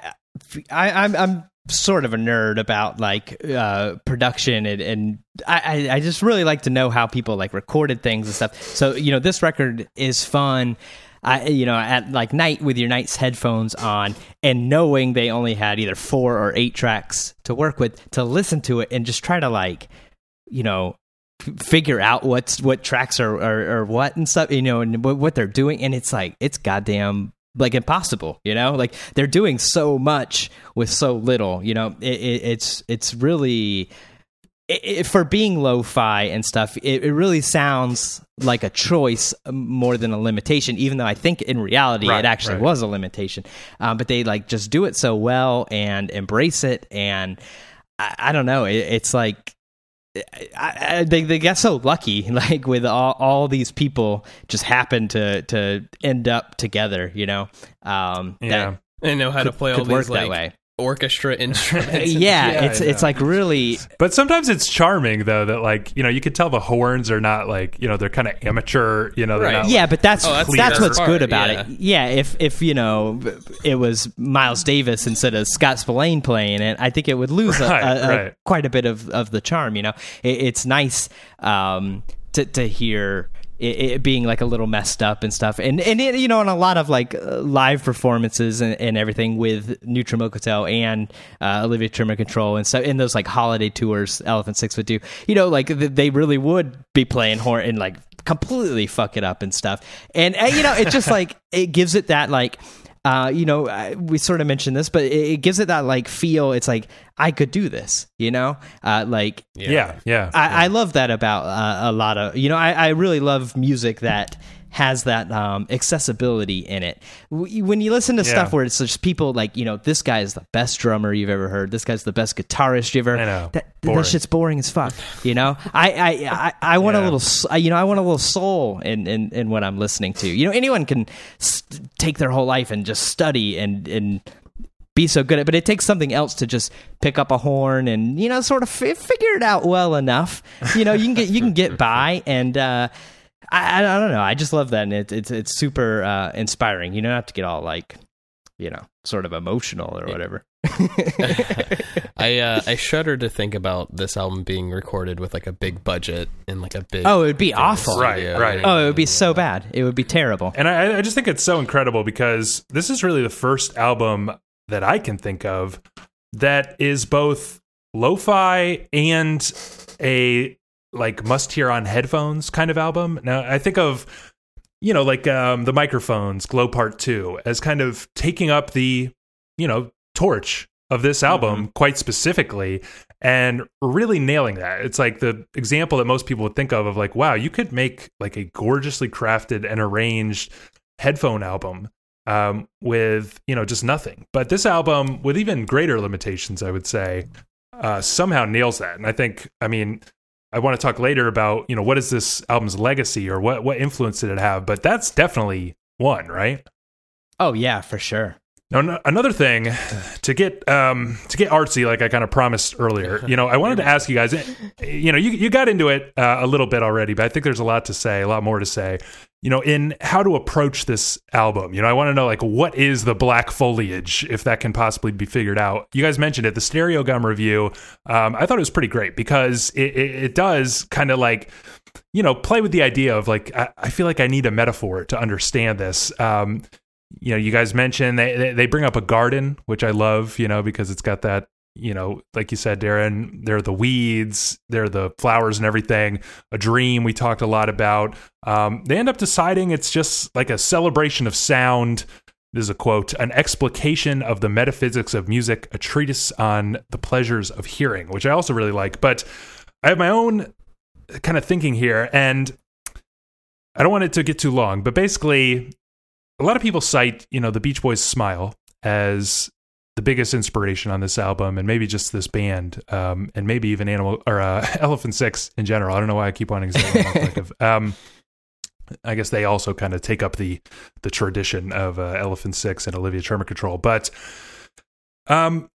I I'm I'm sort of a nerd about like uh, production and and I I just really like to know how people like recorded things and stuff. So you know, this record is fun. I, you know, at like night with your night's headphones on and knowing they only had either four or eight tracks to work with to listen to it and just try to like, you know, figure out what's what tracks are or what and stuff, you know, and what, what they're doing. And it's like it's goddamn like impossible, you know, like they're doing so much with so little, you know. It, it, it's it's really it, for being lo-fi and stuff. It, it really sounds like a choice more than a limitation, even though I think in reality Right, it actually right. was a limitation. Um, but they like just do it so well and embrace it, and I, I don't know. It, it's like I, I, they they got so lucky, <laughs> like with all, all these people just happen to to end up together, you know. Um, Yeah. And know how to play all these work like that way. Orchestra <laughs> instruments. Yeah, Yeah, it's it's like really But sometimes it's charming though that like you know you could tell the horns are not like you know they're kind of amateur. You know, Right. not yeah, but that's Oh, that's, that's what's part, good about yeah. it. Yeah, if if you know it was Miles Davis instead of Scott Spillane playing it, I think it would lose Right, a, a- right. quite a bit of, of the charm. You know, it, it's nice um, to to hear. It, it being like a little messed up and stuff, and and it, you know, and a lot of like live performances and, and everything with Neutral Milk Hotel and uh, Olivia Tremor Control and stuff in those like holiday tours Elephant Six would do. You know, like th- they really would be playing horn and like completely fuck it up and stuff. And uh, you know, it just like it gives it that like uh, you know, uh, we sort of mentioned this, but it, it gives it that like feel. It's like I could do this, you know, uh, like yeah yeah. I, I love that about uh, a lot of you know I, I really love music that has that um, accessibility in it. When you listen to Yeah. stuff where it's just people like you know this guy is the best drummer you've ever heard, this guy's the best guitarist you've ever. I know. That, that shit's boring as fuck. You know, I I I, I want a <laughs> little you know I want a little soul in in, in what I'm listening to. You know, anyone can st- take their whole life and just study and and be so good at but it takes something else to just pick up a horn and you know sort of f- figure it out well enough you know you can get you can get by and uh I, I don't know. I just love that and it, it's it's super uh inspiring. You don't have to get all like you know sort of emotional or whatever. <laughs> I uh, I <laughs> shudder to think about this album being recorded with like a big budget and like a big oh it would be awful. Right, right. oh it would be so bad. It would be terrible. And I, I just think it's so incredible because this is really the first album that I can think of that is both lo-fi and a like must hear on headphones kind of album. Now I think of you know, like um, the microphones, Glow Part Two, as kind of taking up the, you know, torch of this album mm-hmm. quite specifically and really nailing that. It's like the example that most people would think of of like, wow, you could make like a gorgeously crafted and arranged headphone album um, with you know just nothing. But this album, with even greater limitations, I would say, uh, somehow nails that. And I think, I mean, I want to talk later about you know what is this album's legacy or what what influence did it have, but that's definitely one, right? Oh yeah, for sure. Now, another thing to get um, to get artsy, like I kind of promised earlier, <laughs> you know, I wanted to ask you guys. You know, you you got into it uh, a little bit already, but I think there's a lot to say, a lot more to say. You know, in how to approach this album. You know, I want to know like what is the black foliage, if that can possibly be figured out. You guys mentioned it, the Stereogum review. Um, I thought it was pretty great because it, it, it does kind of like you know play with the idea of like I, I, feel like I need a metaphor to understand this. Um, you know, you guys mentioned they they bring up a garden, which I love, you know, because it's got that, you know, like you said, Darren, they're the weeds, they're the flowers and everything. A dream we talked a lot about. Um, they end up deciding it's just like a celebration of sound. This is a quote, an explication of the metaphysics of music, a treatise on the pleasures of hearing, which I also really like. But I have my own kind of thinking here, and I don't want it to get too long, but basically, a lot of people cite, you know, the Beach Boys' "Smile" as the biggest inspiration on this album, and maybe just this band, um, and maybe even Animal or uh, <laughs> Elephant Six in general. I don't know why I keep wanting to say um, I guess they also kind of take up the the tradition of uh, Elephant Six and Olivia Tremor Control, but um,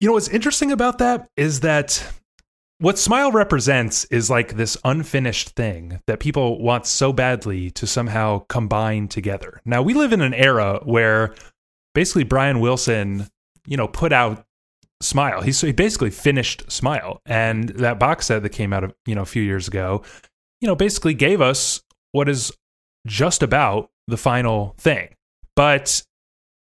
you know what's interesting about that is that what Smile represents is like this unfinished thing that people want so badly to somehow combine together. Now, we live in an era where basically Brian Wilson, you know, put out Smile. He's, he basically finished Smile. And that box set that came out, of, you know, a few years ago, you know, basically gave us what is just about the final thing. But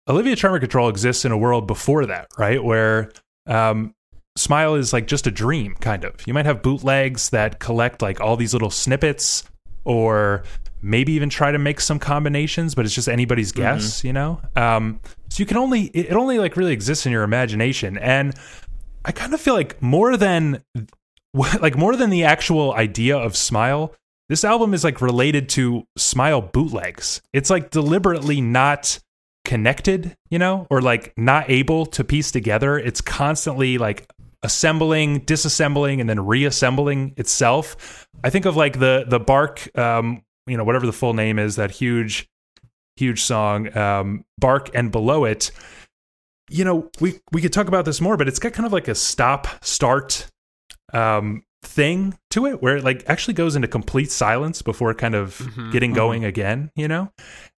Olivia Tremor Control exists in a world before that, right? Where um, Smile is like just a dream, kind of. You might have bootlegs that collect like all these little snippets, or maybe even try to make some combinations, but it's just anybody's mm-hmm. guess, mm-hmm. you know. Um, so you can only it only like really exists in your imagination, and I kind of feel like more than <laughs> like more than the actual idea of Smile, this album is like related to Smile bootlegs. It's like deliberately not connected, you know, or like not able to piece together. It's constantly like assembling, disassembling, and then reassembling itself. I think of like the the Bark, um, you know, whatever the full name is, that huge, huge song, um, Bark, and below it. You know, we we could talk about this more, but it's got kind of like a stop start um, thing to it, where it like actually goes into complete silence before kind of mm-hmm, getting mm-hmm. going again. You know,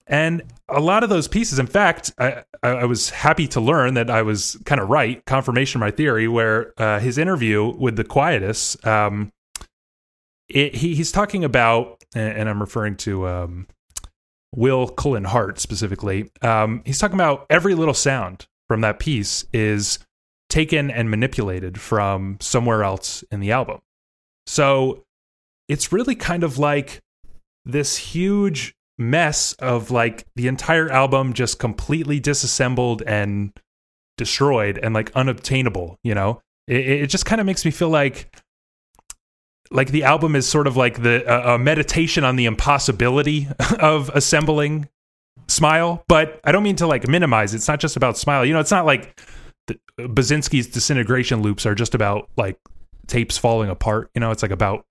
and a lot of those pieces, in fact, I, I was happy to learn that I was kind of right, confirmation of my theory, where uh, his interview with the Quietus, um, it, he, he's talking about, and I'm referring to um, Will Cullen Hart specifically. Um, he's talking about every little sound from that piece is taken and manipulated from somewhere else in the album. So it's really kind of like this huge mess of like the entire album just completely disassembled and destroyed and like unobtainable you know? It, it just kind of makes me feel like like the album is sort of like the uh, a meditation on the impossibility <laughs> of assembling smile but i don't mean to like minimize it's not just about smile you know it's not like the, Basinski's disintegration loops are just about like tapes falling apart you know? It's like about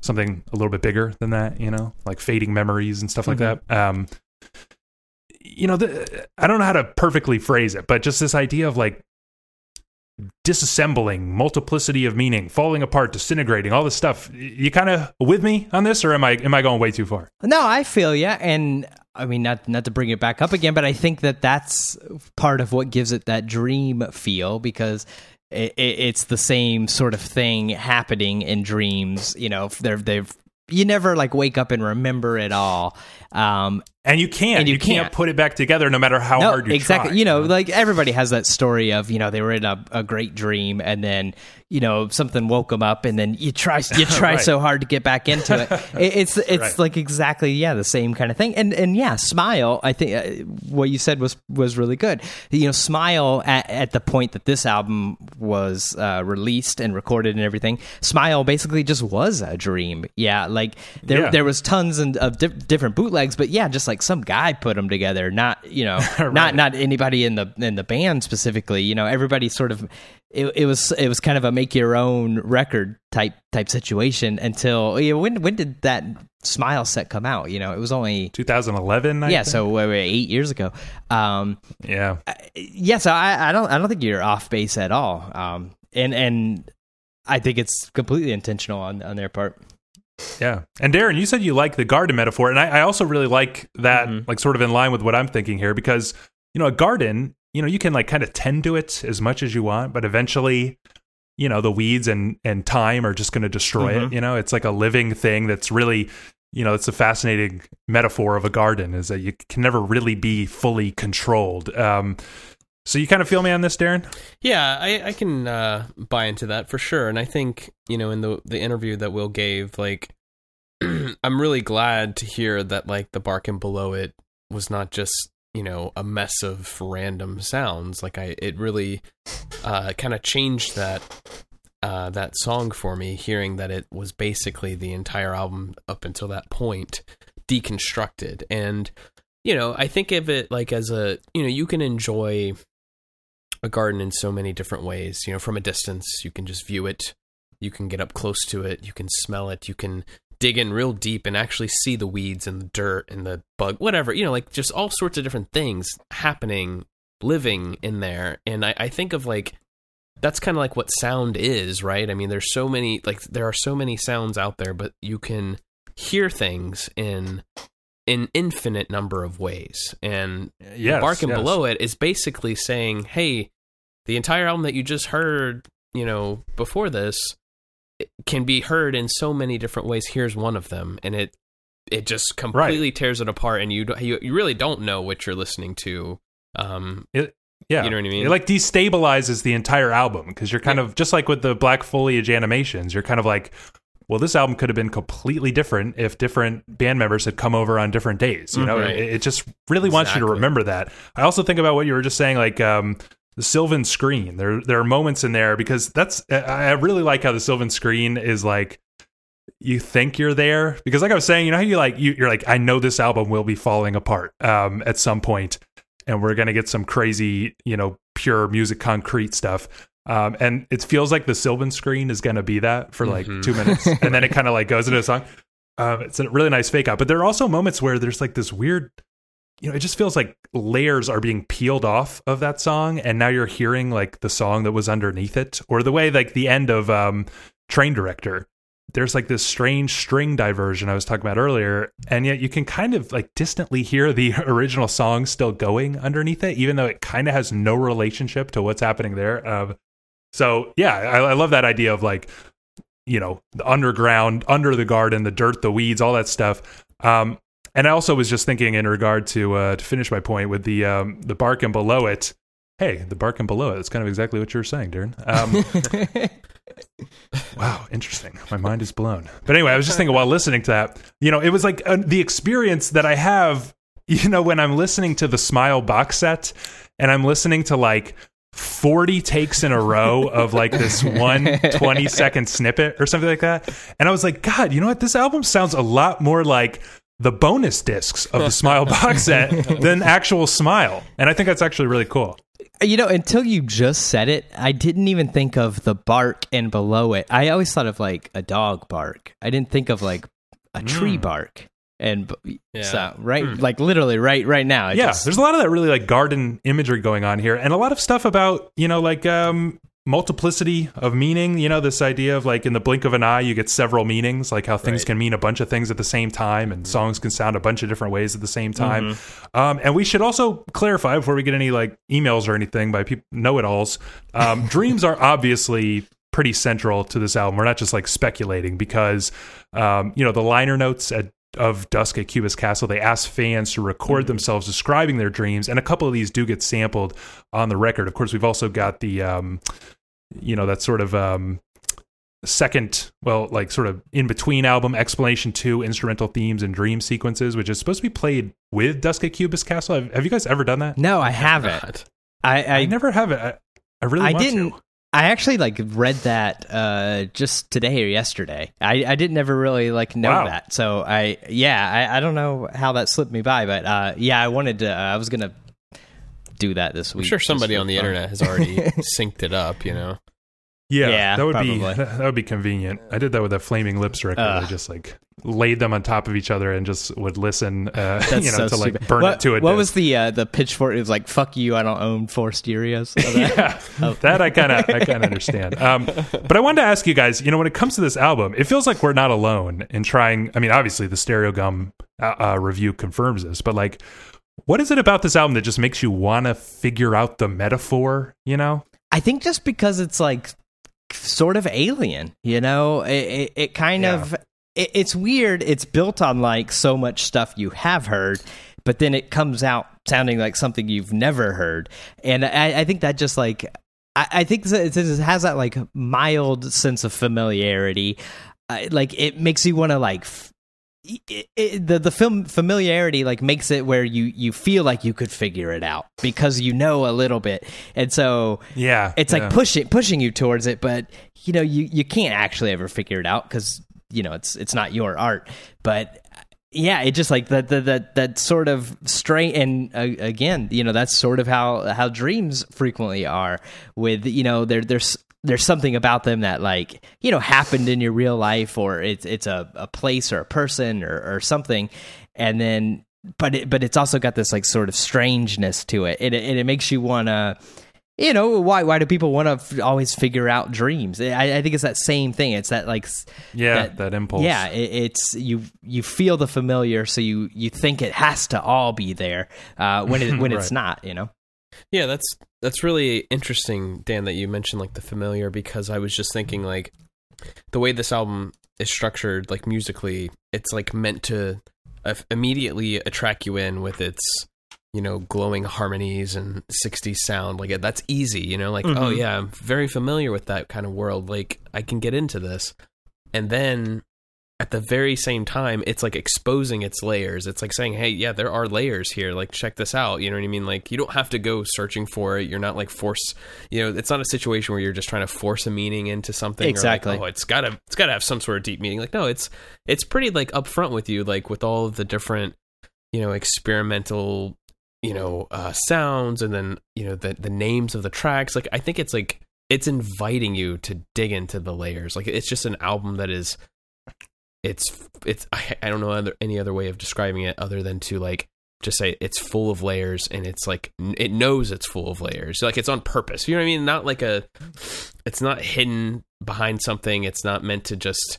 something a little bit bigger than that, you know, like fading memories and stuff mm-hmm. like that. Um, you know, the, I don't know how to perfectly phrase it, but just this idea of like disassembling, multiplicity of meaning, falling apart, disintegrating, all this stuff. You kind of with me on this, or am I am I going way too far? No, I feel yeah, and I mean not not to bring it back up again, but I think that that's part of what gives it that dream feel because it, it's the same sort of thing happening in dreams. You know, they're they've you never like wake up and remember it all. Um, and you can't And you, you can't. can't. put it back together no matter how no, hard you try. exactly. try. You know, like everybody has that story of you know they were in a, a great dream and then you know something woke them up and then you try you <laughs> try Right. so hard to get back into it. <laughs> It- it's it's Right. like exactly yeah the same kind of thing. And and yeah, smile. I think uh, what you said was was really good. You know, smile at, at the point that this album was uh, released and recorded and everything. Smile basically just was a dream. Yeah, like there Yeah. there was tons and of di- different bootlegs, but yeah, just like some guy put them together. Not you know <laughs> not not anybody in the in the band specifically. You know, everybody sort of. It, it was it was kind of a make your own record type type situation until you know, when when did that Smile set come out? You know, it was only 2011 I yeah, think? so wait, wait, eight years ago. Um, yeah yeah, so I, I don't I don't think you're off base at all. Um, and and I think it's completely intentional on on their part. Yeah. And Darren, you said you like the garden metaphor. And I, I also really like that, Mhm. like sort of in line with what I'm thinking here, because, you know, a garden, you know, you can like kind of tend to it as much as you want, but eventually, you know, the weeds and, and time are just going to destroy it. Mhm. You know, it's like a living thing that's really, you know, it's a fascinating metaphor of a garden is that you can never really be fully controlled. Um, so you kind of feel me on this, Darren? Yeah, I, I can uh, buy into that for sure. And I think, you know, in the the interview that Will gave, like <clears throat> I'm really glad to hear that like the bark and below it was not just, you know, a mess of random sounds. Like I it really uh kind of changed that uh that song for me, hearing that it was basically the entire album up until that point deconstructed. And you know, I think of it like as a, you know, you can enjoy a garden in so many different ways. You know, from a distance, you can just view it. You can get up close to it. You can smell it. You can dig in real deep and actually see the weeds and the dirt and the bug, whatever. You know, like just all sorts of different things happening, living in there. And I, I think of like, that's kind of like what sound is, right? I mean, there's so many, like, there are so many sounds out there, but you can hear things in an infinite number of ways. And Yes. Bark and yes. Below It is basically saying, hey, the entire album that you just heard, you know, before this can be heard in so many different ways. Here's one of them, and it it just completely tears it apart, and you you, you really don't know what you're listening to. Um, Yeah. You know what I mean? It like destabilizes the entire album because you're kind of just like with the Black Foliage animations, you're kind of like, well, this album could have been completely different if different band members had come over on different days. You know, it, it just really wants you to remember that. I also think about what you were just saying, like um, the Sylvan screen. There, there are moments in there because that's I I really like how the Sylvan screen is like you think you're there because like i was saying you know how you like you, you're like i know this album will be falling apart um at some point and we're gonna get some crazy you know pure musique concrète stuff um and it feels like the sylvan screen is gonna be that for like Mhm. two minutes <laughs> and then it kind of like goes into a song um it's a really nice fake out but there are also moments where there's like this weird you know it just feels like layers are being peeled off of that song and now you're hearing like the song that was underneath it or the way like the end of um train director there's like this strange string diversion I was talking about earlier, and yet you can kind of like distantly hear the <laughs> original song still going underneath it, even though it kind of has no relationship to what's happening there. Um, so yeah, I, I love that idea of like, you know, the underground, under the garden, the dirt, the weeds, all that stuff. Um, and I also was just thinking in regard to uh, to finish my point with the um, the bark and below it. Hey, the bark and below it. That's kind of exactly what you were saying, Darren. Um, <laughs> Wow, interesting. My mind is blown. But anyway, I was just thinking while listening to that, you know, it was like uh, the experience that I have, <laughs> you know, when I'm listening to the Smile box set and I'm listening to like 40 takes in a row of like this one 20 second snippet or something like that. And I was like, God, you know what? This album sounds a lot more like the bonus discs of the Smile box set <laughs> than actual Smile. And I think that's actually really cool. You know, until you just said it, I didn't even think of the bark and below it. I always thought of like a dog bark. I didn't think of like a tree Mm. bark. And b- Yeah. so right, like literally right, right now. yeah just- there's a lot of that really like garden imagery going on here and a lot of stuff about you know like um multiplicity of meaning you know this idea of like in the blink of an eye you get several meanings like how things Right. can mean a bunch of things at the same time and songs can sound a bunch of different ways at the same time um, and we should also clarify before we get any like emails or anything by people know-it-alls um, <laughs> dreams are obviously pretty central to this album we're not just like speculating because um, you know the liner notes at of Dusk at Cubist Castle, they asked fans to record Mm-hmm. themselves describing their dreams, and a couple of these do get sampled on the record. Of course, we've also got the, um, you know, that sort of um, second, well, like sort of in between album explanation two instrumental themes and dream sequences, which is supposed to be played with Dusk at Cubist Castle. Have, have you guys ever done that? No, I haven't. I I I, never have it. I, I really I want didn't. to. I actually like read that uh, just today or yesterday. I, I didn't ever really like know Wow. that. So I yeah I, I don't know how that slipped me by, but uh, yeah I wanted to. Uh, I was gonna do that this I'm week. sure somebody on the internet has already <laughs> synced it up. You know. Yeah, Yeah, that would be <laughs> that would be convenient. I did that with a Flaming Lips record. I just like laid them on top of each other and just would listen, uh, <laughs> you know, so to like stupid. burn what, it to a What disc. was the uh, the pitchfork? It was like "fuck you, I don't own four stereos." <laughs> Oh, that- yeah, that I kind of I kind of understand. Um, but I wanted to ask you guys, you know, when it comes to this album, it feels like we're not alone in trying. I mean, obviously the Stereogum uh, uh, review confirms this, but like, what is it about this album that just makes you want to figure out the metaphor? You know? I think just because it's like sort of alien, you know, it, it, it kind Yeah. of it, it's weird. It's built on like so much stuff you have heard, but then it comes out sounding like something you've never heard, and I, I think that just like I, I think it has that like mild sense of familiarity, uh, like it makes you want to like. F- it, it, the the film familiarity like makes it where you you feel like you could figure it out because you know a little bit and so Yeah, it's yeah. like pushing pushing you towards it but you know you you can't actually ever figure it out because you know it's it's not your art but yeah it just like that that that that sort of strain and uh, again you know that's sort of how how dreams frequently are with you know there there's there's something about them that like you know happened in your real life or it's it's a, a place or a person or, or something. And then but it, but it's also got this like sort of strangeness to it. And it, and it makes you want to you know why why do people want to f- always figure out dreams? I, I think it's that same thing. It's that like yeah, that- that, impulse. yeah it, it's you you feel the familiar so you you think it has to all be there uh when it when <laughs> it's not you know Yeah, that's that's really interesting, Dan, that you mentioned like the familiar because I was just thinking like the way this album is structured, like musically, it's like meant to uh, immediately attract you in with its you know glowing harmonies and 60s sound. Like that's easy you know? Like oh Mhm. yeah i'm very familiar with that kind of world. Like i can get into this. And then at the very same time it's like exposing its layers. It's like saying hey yeah there are layers here. Like check this out. You know what i mean? Like you don't have to go searching for it. You're not like force you know it's not a situation where you're just trying to force a meaning into something or, like, Exactly. oh it's gotta it's gotta have some sort of deep meaning. Like no it's it's pretty like upfront with you like with all of the different you know experimental you know uh sounds and then you know the the names of the tracks. Like i think it's like it's inviting you to dig into the layers. Like it's just an album that is it's it's i, I don't know other, any other way of describing it other than to like just say it's full of layers and it's like it knows it's full of layers like it's on purpose you know what i mean not like a it's not hidden behind something it's not meant to just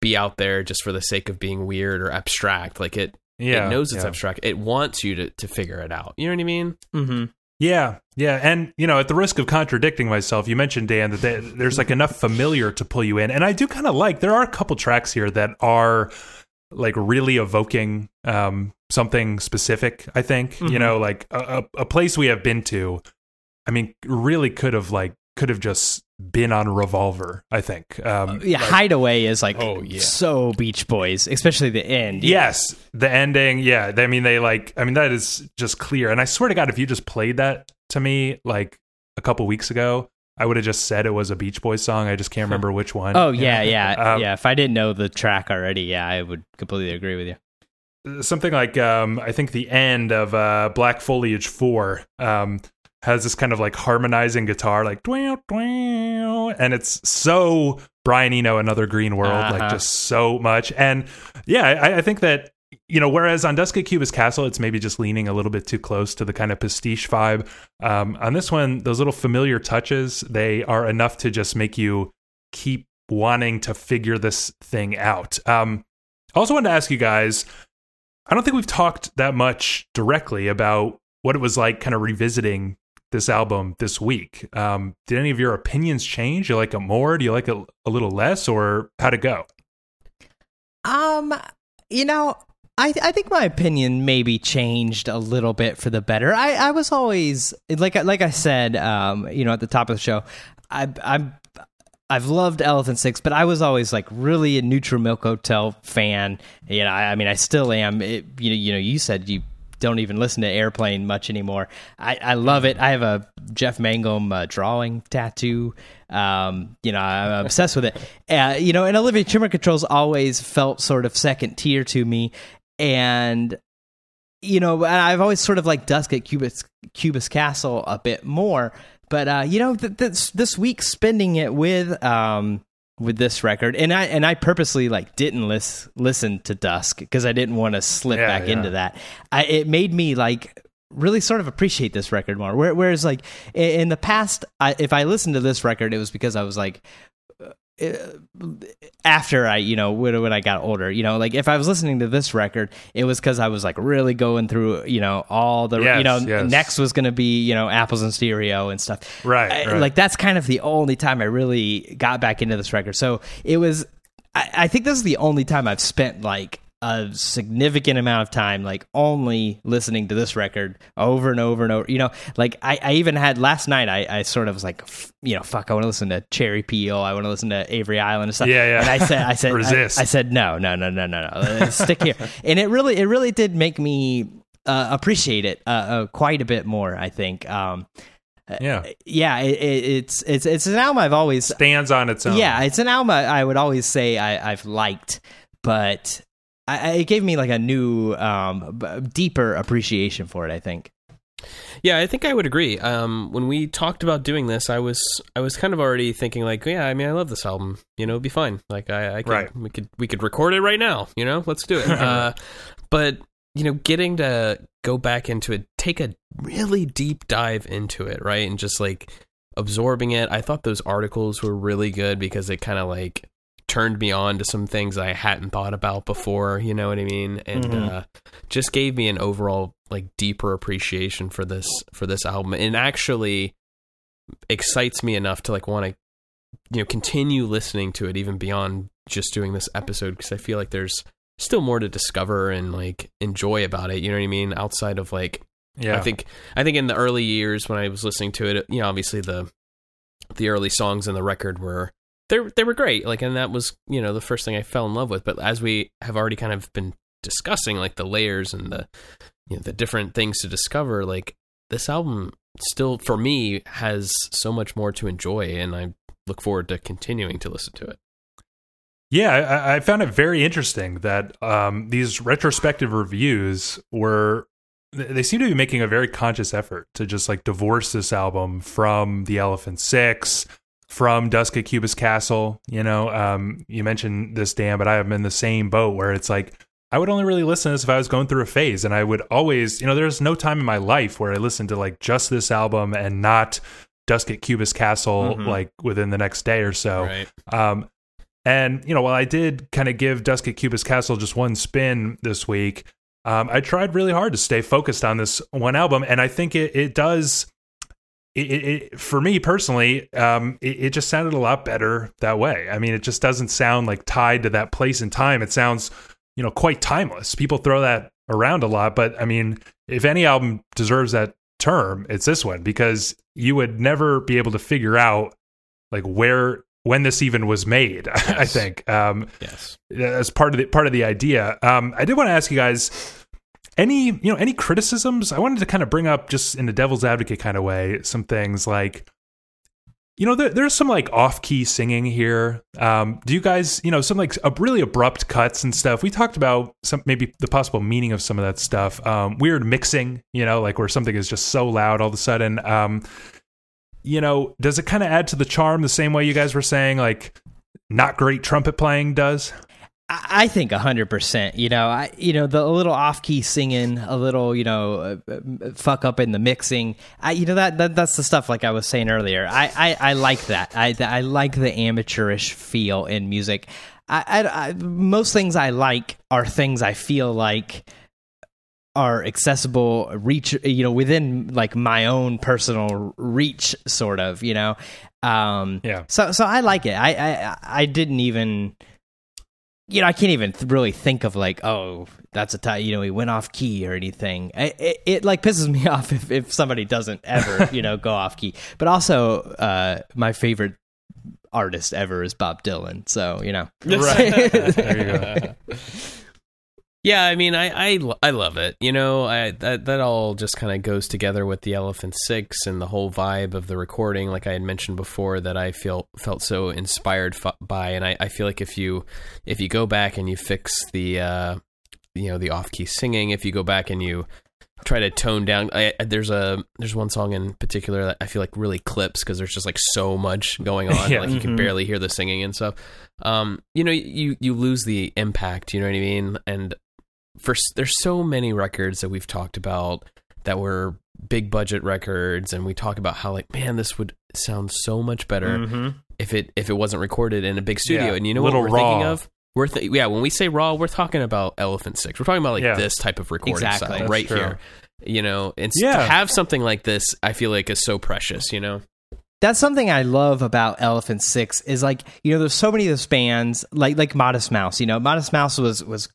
be out there just for the sake of being weird or abstract like it yeah, it knows it's yeah. abstract. It wants you to, to figure it out. You know what I mean? mm-hmm. Yeah, yeah, and you know, at the risk of contradicting myself, you mentioned Dan that they, there's like enough familiar to pull you in, and I do kind of like. There are a couple tracks here that are like really evoking um, something specific. I think you Mhm. know, like a, a place we have been to. I mean, really could have like could have just been on Revolver. I think. Um, yeah like- hideaway is like Oh, yeah. so beach boys especially the end Yes, the ending. Yeah, I mean, they like. I mean, that is just clear. And I swear to God, if you just played that to me like a couple weeks ago, I would have just said it was a Beach Boys song. I just can't remember which one. oh yeah yeah <laughs> Um, yeah if i didn't know the track already yeah i would completely agree with you something like um, I think the end of uh, Black Foliage Four um, has this kind of like harmonizing guitar, like dwell, dwell, and it's so Brian Eno, Another Green World, Uh-huh. like just so much. And yeah, I, I think that you know, whereas on Dusk at Cubist Castle, it's maybe just leaning a little bit too close to the kind of pastiche vibe. Um, on this one, those little familiar touches, they are enough to just make you keep wanting to figure this thing out. Um, I also wanted to ask you guys. I don't think we've talked that much directly about what it was like, kind of revisiting this album this week. Um, did any of your opinions change? You like it more? Do you like it a little less, or how'd it go? Um, you know, I, I think my opinion maybe changed a little bit for the better. I, I was always like like I said, um, you know, at the top of the show, I, I'm I've loved Elephant Six, but I was always like really a Neutral Milk Hotel fan. You know, I, I mean, I still am. It, you know, you know, you said you don't even listen to Airplane much anymore. I, I love it. I have a Jeff Mangum uh, drawing tattoo. Um, you know, I'm obsessed with it. Uh, you know, and Olivia Tremor Controls always felt sort of second tier to me, and you know, I've always sort of like Dusk at Cubist Cubist Castle a bit more. But uh, you know, th- this this week spending it with um, with this record, and I and I purposely like didn't lis- listen to Dusk because I didn't want to slip Yeah, back yeah. into that. I, it made me like really sort of appreciate this record more. Whereas like in, in the past, I, if I listened to this record, it was because I was like. After I, you know, when, when I got older, you know, like if I was listening to this record, it was because I was like really going through, you know, all the, Yes, you know, yes. next was going to be, you know, Apples in Stereo and stuff. Right, I- right. Like that's kind of the only time I really got back into this record. So it was, I, I think this is the only time I've spent like a significant amount of time like only listening to this record over and over and over you know like i, I even had last night I, I sort of was like you know fuck i want to listen to cherry peel i want to listen to avery island and stuff Yeah, yeah. and i said i said <laughs> Resist. I, said no no no no no no Uh, stick here <laughs> and it really it really did make me uh, appreciate it uh, uh, quite a bit more i think um Yeah. yeah it, it, it's it's it's an album i've always Stands on its own. yeah, it's an album I I would always say I, I've liked, but I, I- it gave me like a new, um, b- deeper appreciation for it. I think. Yeah, I think I would agree. Um, when we talked about doing this, I was I was kind of already thinking like, yeah, I mean, I love this album. You know, it'd be fine. Like, I, I could, Right. we could we could record it right now. You know, let's do it. <laughs> uh, but you know, getting to go back into it, take a really deep dive into it, right, and just like absorbing it. I thought those articles were really good because it kind of like turned me on to some things I hadn't thought about before. You know what I mean? And Mhm. uh, just gave me an overall like deeper appreciation for this for this album, and actually excites me enough to like want to you know continue listening to it even beyond just doing this episode because I feel like there's still more to discover and like enjoy about it. You know what I mean? Outside of like Yeah. I think I think in the early years when I was listening to it, you know, obviously the the early songs in the record were they they were great. Like, and that was you know the first thing I fell in love with. But as we have already kind of been discussing, like the layers and the you know the different things to discover, like this album still for me has so much more to enjoy, and I look forward to continuing to listen to it. Yeah, I, I found it very interesting that um, these retrospective reviews were. They seem to be making a very conscious effort to just like divorce this album from the Elephant Six, from Dusk at Cubist Castle. You know, um, you mentioned this, Dan, but I am in the same boat where it's like I would only really listen to this if I was going through a phase, and I would always, you know, there's no time in my life where I listened to like just this album and not Dusk at Cubist Castle Mhm. like within the next day or so. Right. Um, and you know, while I did kind of give Dusk at Cubist Castle just one spin this week, um, I tried really hard to stay focused on this one album, and I think it it does. It, it, for me personally, um, it, it just sounded a lot better that way. I mean, it just doesn't sound like tied to that place and time. It sounds, you know, quite timeless. People throw that around a lot, but I mean, if any album deserves that term, it's this one because you would never be able to figure out like where when this even was made. <laughs> I think um, Yes. as part of the part of the idea. Um, I did want to ask you guys any you know any criticisms. I wanted to kind of bring up just in a devil's advocate kind of way some things like. You know, there, there's some like off-key singing here. Um, do you guys, you know, some like a really abrupt cuts and stuff? We talked about some maybe the possible meaning of some of that stuff. Um, weird mixing, you know, like where something is just so loud all of a sudden. Um, you know, does it kind of add to the charm the same way you guys were saying, like not great trumpet playing does? I think hundred percent. You know, I you know the little off key singing, a little you know uh, uh, fuck up in the mixing. I you know that, that that's the stuff like I was saying earlier. I I, I like that. I I like the amateurish feel in music. I, I, I most things I like are things I feel like are accessible reach you know within like my own personal reach sort of you know um Yeah. so so i like it i i i didn't even you know, I can't even th- really think of like, oh, that's a tie. You know, he went off key or anything. It, it, it, like pisses me <laughs> off if, if somebody doesn't ever, you know, go off key. But also, uh, my favorite artist ever is Bob Dylan. So you know, Right. <laughs> there you go. <laughs> Yeah, I mean, I I, I love it. You know, I that that all just kind of goes together with the Elephant Six and the whole vibe of the recording. Like I had mentioned before, that I feel felt so inspired f- by, and I, I feel like if you if you go back and you fix the uh, you know the off key singing, if you go back and you try to tone down, I, there's a there's one song in particular that I feel like really clips because there's just like so much going <laughs> on, Yeah. like you can Mhm. barely hear the singing and stuff. Um, you know, you you lose the impact. You know what I mean? And for there's so many records that we've talked about that were big budget records and we talk about how like man this would sound so much better Mhm. if it if it wasn't recorded in a big studio Yeah, and you know little what we're thinking of we're th- yeah when we say raw we're talking about elephant 6 we're talking about like Yeah. this type of recording Exactly. style That's right true. here you know and s- Yeah. to have something like this i feel like is so precious you know That's something I love about Elephant Six is like you know there's so many of those bands like like Modest Mouse. You know, Modest Mouse was was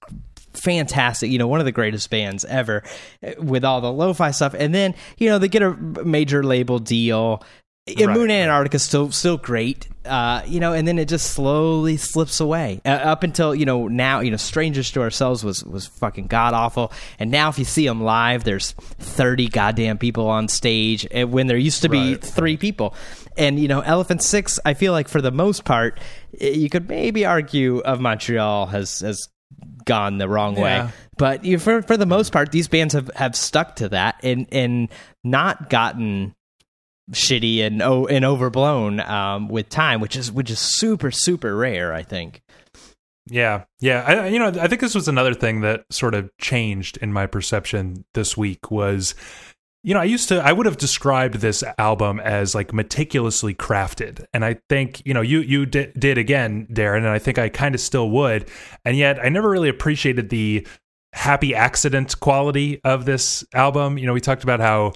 fantastic. You know, one of the greatest bands ever uh, with all the lo-fi stuff. And then you know they get a major label deal. Right, Moon right. Antarctica is still still great, uh, you know, and then it just slowly slips away uh, up until you know now you know Strangers to Ourselves was was fucking god awful, and now if you see them live, there's thirty goddamn people on stage, when there used to be Right. three people, and you know Elephant Six, I feel like for the most part, eh, you could maybe argue of Montreal has has gone the wrong Yeah. way, but you, for for the most part, these bands have have stuck to that and and not gotten shitty and oh and overblown um, with time, which is which is super super rare. I think. Yeah, yeah. I, you know, I think this was another thing that sort of changed in my perception this week was, you know, I used to, I would have described this album as like meticulously crafted, and I think, you know, you you di- did again, Darren, and I think I kind of still would, and yet I never really appreciated the happy accident quality of this album. You know, we talked about how.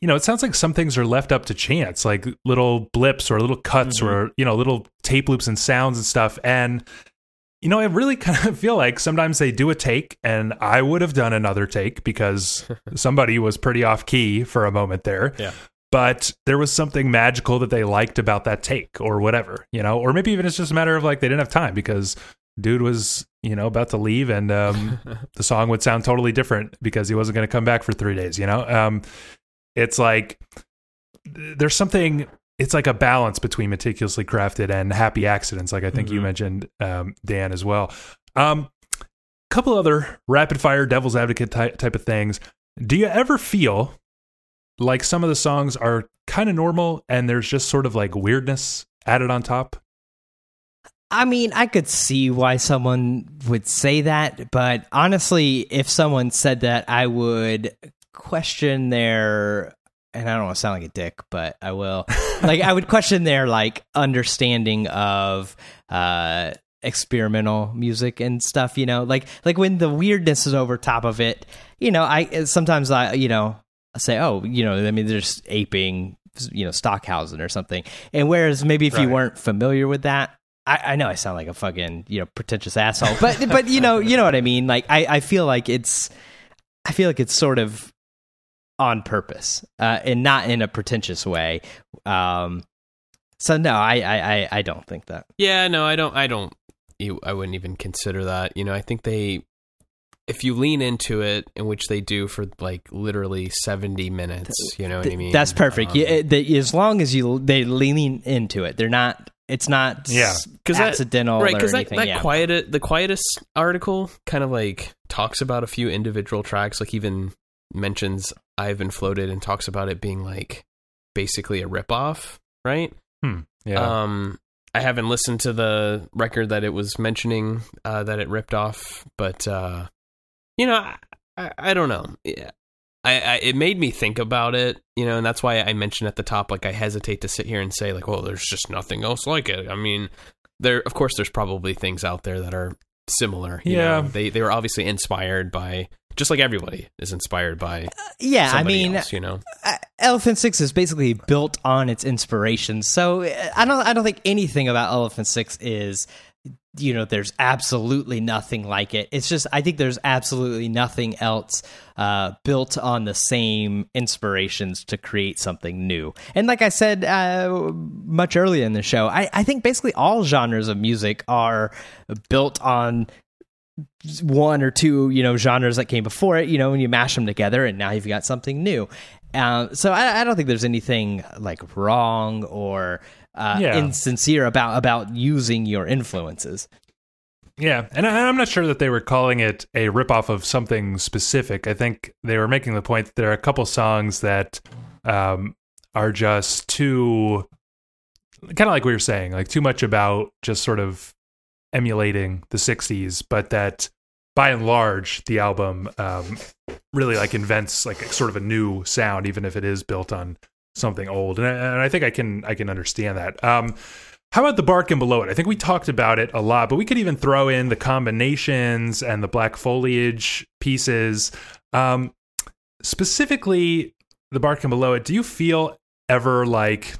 You know, it sounds like some things are left up to chance, like little blips or little cuts Mhm. or, you know, little tape loops and sounds and stuff. And you know, I really <laughs> kind of feel like sometimes they do a take, and I would have done another take because <laughs> somebody was pretty off key for a moment there. Yeah. But there was something magical that they liked about that take, or whatever, you know, or maybe even it's just a matter of like they didn't have time because dude was, you know, about to leave, and um, <laughs> the song would sound totally different because he wasn't going to come back for three days. You know, um, it's like there's something. It's like a balance between meticulously crafted and happy accidents, like I think you Mhm. mentioned, um, Dan, as well. Um, couple other rapid fire devil's advocate type, type of things. Do you ever feel like some of the songs are kind of normal and there's just sort of like weirdness added on top? I mean, I could see why someone would say that, but honestly, if someone said that, I would question their and I don't want to sound like a dick, but I will. like I would question their like understanding of uh experimental music and stuff, you know? Like like when the weirdness is over top of it, you know, I sometimes I you know, I say, "Oh, you know, I mean they're just aping you know, Stockhausen or something." And whereas maybe if you weren't familiar with that, I, I know I sound like a fucking you know pretentious asshole, but but you know you know what I mean. Like I, I feel like it's I feel like it's sort of on purpose uh, and not in a pretentious way. Um, so no, I, I I I don't think that. Yeah, no, I don't. I don't. You, I wouldn't even consider that. You know, I think they, if you lean into it, in which they do for like literally seventy minutes. You know what I mean? That's perfect. Um, yeah, they- as long as you they lean into it, they're not. It's not Yeah. s- 'Cause that- accidental right because that, that yeah. quiet the Quietus article kind of like talks about a few individual tracks like even mentions i've been floated and talks about it being like basically a ripoff right Yeah. um i haven't listened to the record that it was mentioning uh that it ripped off but uh you know i, I, I don't know Yeah. I, I it made me think about it you know and that's why i mentioned at the top like i hesitate to sit here and say like well there's just nothing else like it i mean there of course there's probably things out there that are similar you Yeah. know? they they were obviously inspired by just like everybody is inspired by yeah, I mean, else, you know? uh, Elephant Six is basically built on its inspiration. So uh, I don't I don't think anything about Elephant Six is you know there's absolutely nothing like it. It's just i think there's absolutely nothing else uh, built on the same inspirations to create something new. And like i said uh, much earlier in the show I, I think basically all genres of music are built on one or two you know genres that came before it you know and you mash them together and now you've got something new uh, so I, I don't think there's anything like wrong or uh, Yeah. insincere about about using your influences. Yeah, and I, I'm not sure that they were calling it a ripoff of something specific. I think they were making the point that there are a couple songs that um, are just too, kind of like we were saying, like too much about just sort of emulating the '60s, but that by and large the album um, really like invents like sort of a new sound, even if it is built on something old. And I, and I think I can I can understand that. Um, how about the bark and below it? I think we talked about it a lot, but we could even throw in the combinations and the black foliage pieces. Um, specifically, the bark and below it. Do you feel ever like?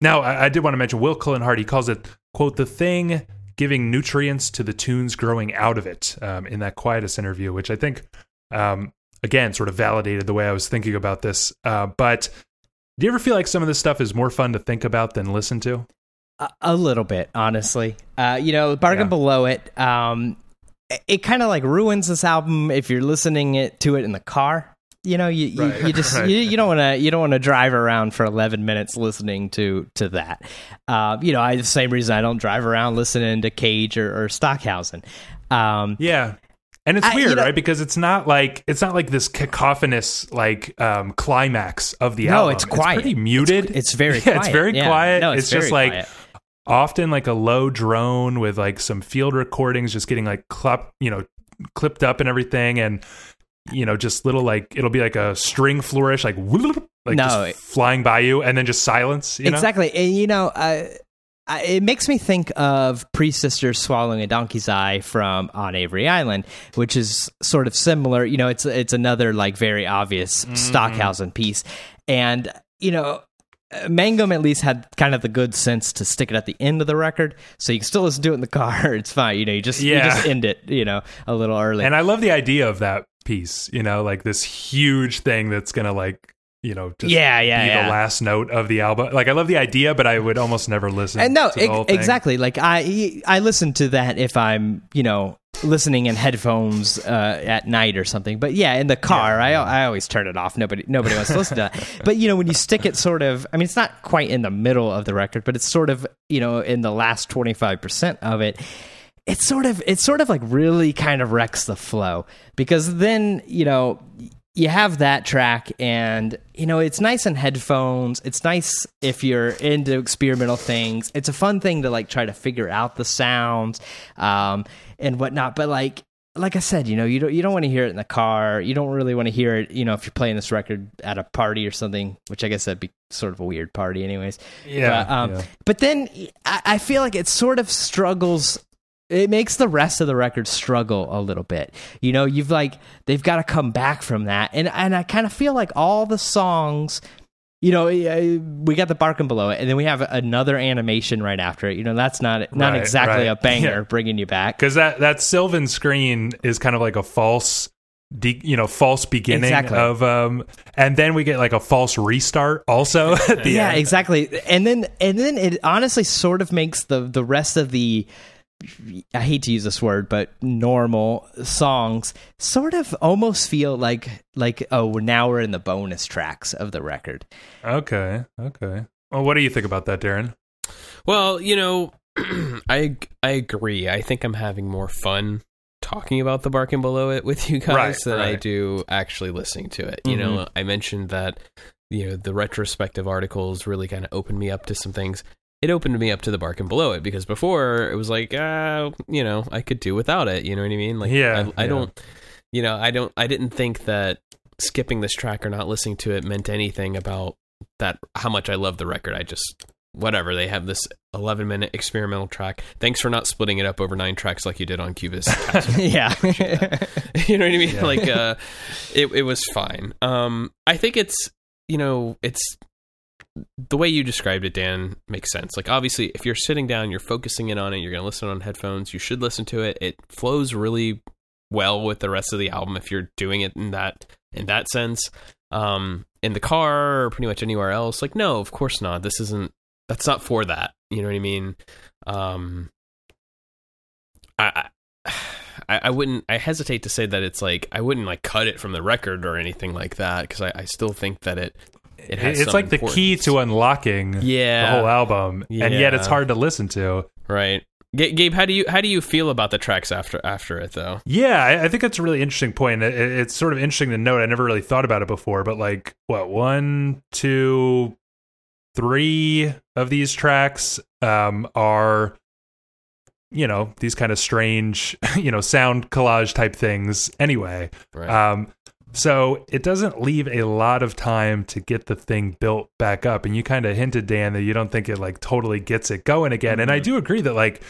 Now, I, I did want to mention Will Cullen Hart. He calls it quote the thing giving nutrients to the tunes growing out of it um, in that Quietus interview, which I think um, again sort of validated the way I was thinking about this. Uh, but do you ever feel like some of this stuff is more fun to think about than listen to? A, a little bit, honestly. Uh, you know, Bark and Yeah. below it. Um, it, it kind of like ruins this album if you're listening it to it in the car. You know, you you, Right, you just <laughs> right. you, you don't want to you don't want to drive around for 11 minutes listening to to that. Uh, you know, I the same reason I don't drive around listening to Cage or, or Stockhausen. Um, Yeah. And it's I- you weird, know- right? Because it's not like it's not like this cacophonous like um climax of the No, album. No, it's quiet. pretty muted. it's very <laughs> yeah, it's quiet. very Yeah. quiet. No, it's it's just very like quiet. often like a low drone with like some field recordings just getting like clap, you know, clipped up and everything and you know, just little like it'll be like a string flourish like like No, flying by you and then just silence, you know? exactly and you know uh, I, it makes me think of Pree-Sisters swallowing a donkey's eye from on avery island which is sort of similar you know it's it's another like very obvious Mm. stockhausen piece and you know Mangum at least had kind of the good sense to stick it at the end of the record, so you can still listen to it in the car. <laughs> It's fine, you know. You just you Yeah. just end it, you know, a little early. And I love the idea of that piece, you know, like this huge thing that's gonna like, you know, just Yeah, yeah, be yeah. the last note of the album. Like I love the idea, but I would almost never listen. And no, to the whole thing. exactly. Like I, I listen to that if I'm, you know, listening in headphones uh, at night or something. But yeah, in the car, I, I always turn it off. Nobody, nobody wants to listen to that. <laughs> But you know, when you stick it sort of, I mean, it's not quite in the middle of the record, but it's sort of, you know, in the last twenty five percent of it. It's sort of, it's sort of like really kind of wrecks the flow. Because then you know you have that track and you know it's nice in headphones. It's nice if you're into experimental things. It's a fun thing to like try to figure out the sounds um and whatnot. But like like i said you know you don't you don't want to hear it in the car. You don't really want to hear it you know if you're playing this record at a party or something which i guess that'd be sort of a weird party anyways. Yeah, but, um, yeah. but then I, I feel like it sort of struggles. It makes the rest of the record struggle a little bit. You know, you've like they've got to come back from that, and and I kind of feel like all the songs. You know, we got the Bark and below it, and then we have another animation right after it. You know, that's not not Right, exactly right. a banger Yeah. bringing you back. because that that Sylvan screen is kind of like a false, de- you know, false beginning Exactly. of, um, and then we get like a false restart also at the yeah end. exactly and then and then it honestly sort of makes the the rest of the i hate to use this word but normal songs sort of almost feel like like oh now we're in the bonus tracks of the record Okay, okay. Well, what do you think about that, Darren? Well, you know, <clears throat> I I agree. I think I'm having more fun talking about the Bark and below it with you guys Right, than I right. Mm-hmm. do actually listening to it. You know, I mentioned that you know the retrospective articles really kind of opened me up to some things. It opened me up to the Bark and below it because before it was like, uh, you know, I could do without it. You know what I mean? Like, Yeah, I, I yeah. don't, you know, I don't, I didn't think that skipping this track or not listening to it meant anything about that how much I love the record. I just whatever they have this 11 minute experimental track. Thanks for not splitting it up over nine tracks like you did on Cubist. <laughs> yeah <laughs> <laughs> you know what I mean? Like uh it it was fine. Um I think it's you know, it's the way you described it, Dan, makes sense. Like obviously, if you're sitting down, you're focusing in on it, you're going to listen on headphones. You should listen to it. It flows really well with the rest of the album if you're doing it in that in that sense. Um, in the car or pretty much anywhere else, like no, of course not. This isn't. That's not for that. You know what I mean? Um, I, I, <sighs> I wouldn't. I hesitate to say that it's like I wouldn't like cut it from the record or anything like that because I, I still think that it it has. it's like the key to unlocking Yeah. the whole album, and yet it's hard to listen to. right. Ga- Gabe, how do you how do you feel about the tracks after after it though? Yeah, I, I think that's a really interesting point. It- it's sort of interesting to note. I never really thought about it before, but like, what one, two, three of these tracks um, are, you know, these kind of strange, <laughs> you know, sound collage type things. Anyway, Right. um, so it doesn't leave a lot of time to get the thing built back up. And you kind of hinted, Dan, that you don't think it like totally gets it going again. And I do agree that like,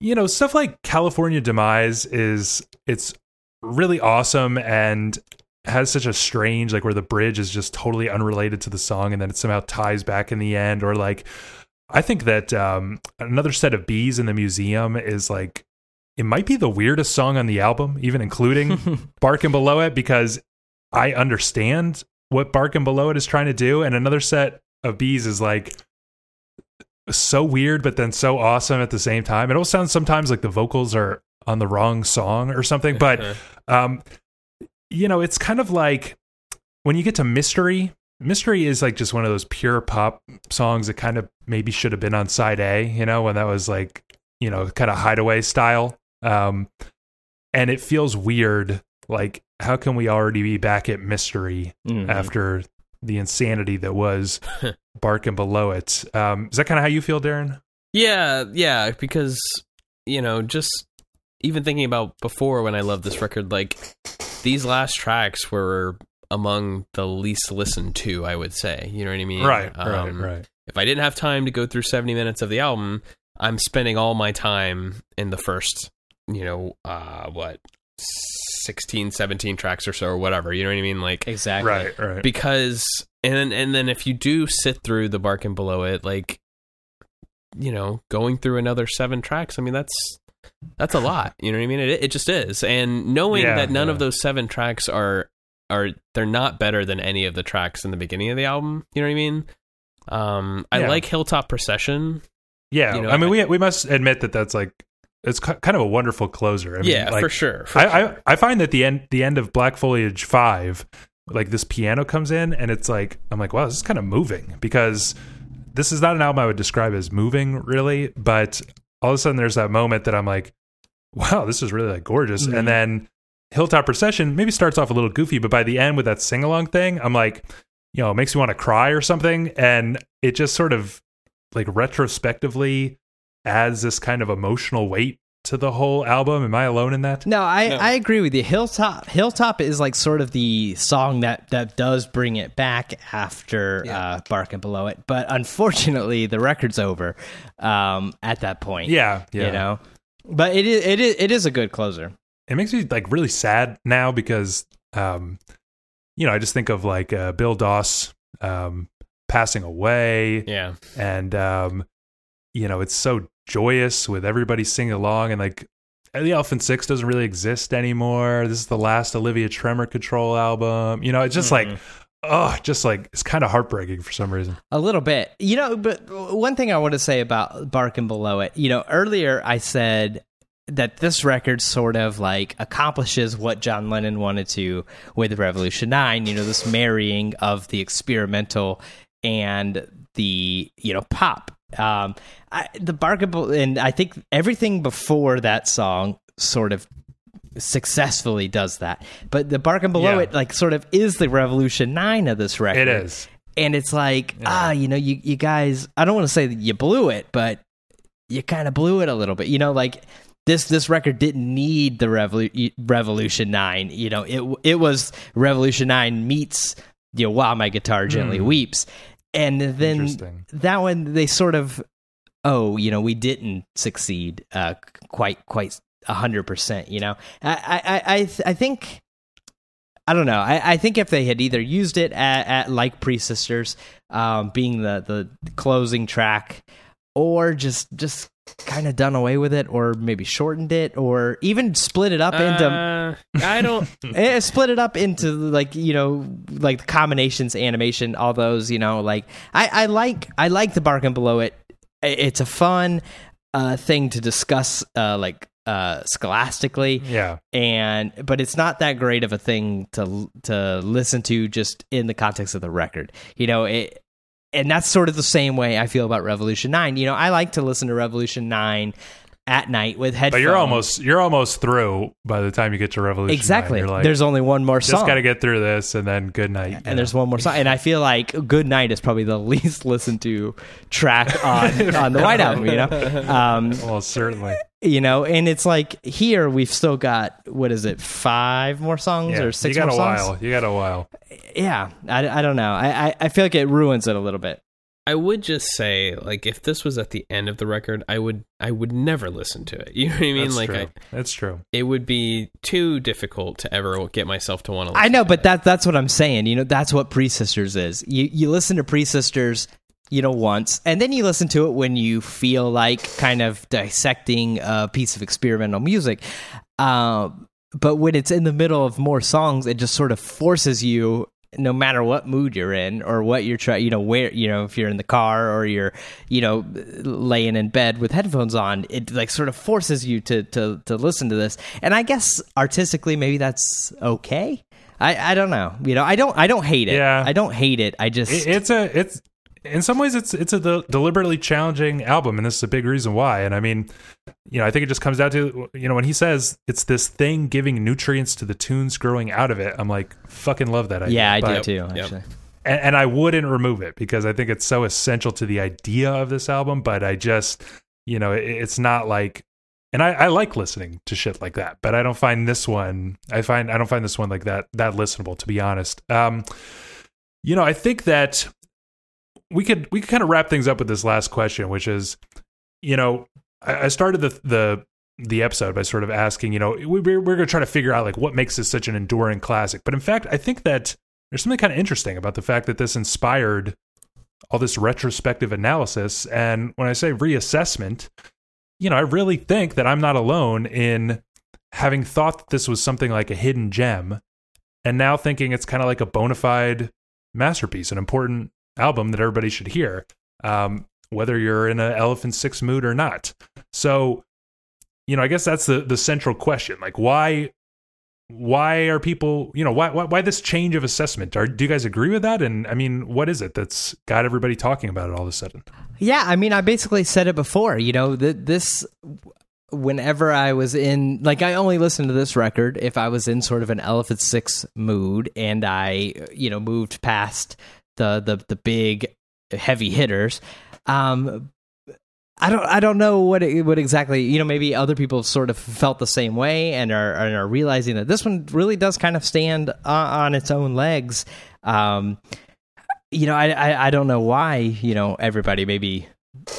you know, stuff like California Demise is it's really awesome and has such a strange like where the bridge is just totally unrelated to the song and then it somehow ties back in the end or like I think that um another set of bees in the museum is like it might be the weirdest song on the album, even including <laughs> Bark and Below It, because I understand what Bark and Below It is trying to do. And another set of bees is like so weird, but then so awesome at the same time. It almost sounds sometimes like the vocals are on the wrong song or something. But um, you know, it's kind of like when you get to Mystery. Mystery is like just one of those pure pop songs that kind of maybe should have been on side A, you know, when that was like, you know, kind of hideaway style. Um, and it feels weird. Like, how can we already be back at Mystery Mhm. after the insanity that was <laughs> Bark and Below It? Um, is that kind of how you feel, Darren? Yeah, yeah, because you know, just even thinking about before when I loved this record, like these last tracks were among the least listened to, I would say. You know what I mean? right, Um, right, right. If I didn't have time to go through 70 minutes of the album, I'm spending all my time in the first, you know, uh what 16, 17 tracks or so or whatever, you know what I mean? Like exactly. Right, right. because and then and then if you do sit through the bark and below it like you know going through another seven tracks i mean that's that's a lot you know what i mean it, it just is and knowing Yeah, that none yeah. of those seven tracks are are they're not better than any of the tracks in the beginning of the album you know what i mean um i Yeah. like hilltop procession Yeah, you know, I mean, I- we we must admit that that's like it's kind of a wonderful closer. I mean, yeah like, for sure for I, sure. I I find that the end the end of Black Foliage Five, like this piano comes in and it's like I'm like, wow, this is kind of moving because this is not an album I would describe as moving really, but all of a sudden there's that moment that I'm like, wow, this is really like gorgeous, Mhm. and then Hilltop Procession maybe starts off a little goofy, but by the end with that sing along thing, I'm like, you know, it makes me want to cry or something, and it just sort of like retrospectively adds this kind of emotional weight to the whole album. Am I alone in that? No, I, No. I agree with you. Hilltop Hilltop is like sort of the song that that does bring it back after uh, Bark and Below It, but unfortunately the record's over um, at that point. Yeah, yeah. you know. But it is it is it is a good closer. it makes me like really sad now because um you know i just think of like uh, bill doss um passing away yeah and um you know it's so joyous with everybody singing along and like the elephant six doesn't really exist anymore this is the last olivia tremor control album you know it's just like oh just like it's kind of heartbreaking for some reason A little bit. You know, but one thing I want to say about Bark and Below It, you know, earlier I said that this record sort of like accomplishes what John Lennon wanted to with Revolution 9, you know, this marrying of the experimental and the, you know, pop. Um I, the Bark and, I think everything before that song sort of successfully does that. But the Bark and Below Yeah. It like sort of is the Revolution 9 of this record it is and it's like ah you know you, you guys i don't want to say that you blew it but you kind of blew it a little bit you know like this this record didn't need the Revolu- revolution 9 you know it it was revolution 9 meets you know while my guitar gently Hmm. weeps and then that one they sort of oh you know we didn't succeed uh quite quite a hundred percent you know i i i I, think I don't know. I, I think if they had either used it at, at like Pree-Sisters, um, being the the closing track, or just just kind of done away with it, or maybe shortened it, or even split it up into Uh, I don't. <laughs> eh, split it up into like you know like the combinations animation all those you know like i i like i like the Bark and below it it's a fun uh thing to discuss uh like uh scholastically Yeah. and but it's not that great of a thing to to listen to just in the context of the record you know it and that's sort of the same way i feel about revolution 9 you know i like to listen to revolution 9 at night with headphones But you're almost you're almost through by the time you get to Revolution. exactly 9. Like, there's only one more song. just got to get through this, and then good night. and there's one more song and i feel like good night is probably the <laughs> least listened to track on on the white album you know <laughs> um well, certainly. You know and it's like here we've still got what is it five more songs Yeah, or six you got more a songs while. You got a while. yeah I, I don't know I, I i feel like it ruins it a little bit I would just say, like, if this was at the end of the record, I would, I would never listen to it. <laughs> You know what I mean? That's like, true. I, That's true. it would be too difficult to ever get myself to want to. i know but that that's what i'm saying you know that's what Pree-Sisters is you you listen to Pree-Sisters you know once and then you listen to it when you feel like kind of dissecting a piece of experimental music. Um but when it's in the middle of more songs it just sort of forces you no matter what mood you're in or what you're trying you know where you know if you're in the car or you're you know laying in bed with headphones on it like sort of forces you to to to listen to this. And i guess artistically maybe that's okay. I i don't know. You know i don't i don't hate it. Yeah. i don't hate it. I just It, it's a it's in some ways it's it's a de- deliberately challenging album, and this is a big reason why. And I mean, you know, I think it just comes down to you know when he says it's this thing giving nutrients to the tunes growing out of it. I'm like, fucking love that idea. yeah i do But- too Yep. actually and, and I wouldn't remove it because I think it's so essential to the idea of this album. But I just, you know, it, it's not like, and I, I like listening to shit like that, but I don't find this one. I find I don't find this one like that that listenable, to be honest. Um, you know, I think that we could we could kind of wrap things up with this last question, which is, you know, I, I started the the the episode by sort of asking, you know, we, we're, we're going to try to figure out like what makes this such an enduring classic. But in fact, I think that there's something kind of interesting about the fact that this inspired all this retrospective analysis. And when I say reassessment, you know, I really think that I'm not alone in having thought that this was something like a hidden gem and now thinking it's kind of like a bona fide masterpiece, an important album that everybody should hear, um, whether you're in an Elephant Six mood or not. So, you know, I guess that's the the central question. Like, why why are people you know why why, why this change of assessment are do you guys agree with that and i mean what is it that's got everybody talking about it all of a sudden Yeah, I mean, I basically said it before. You know, th- this. Whenever I was in, like, I only listened to this record if I was in sort of an Elephant Six mood, and I, you know, moved past the the the big heavy hitters. Um, I don't I don't know what it, what exactly you know maybe other people sort of felt the same way and are and are realizing that this one really does kind of stand on, its own legs. Um, you know, I, I I don't know why you know everybody maybe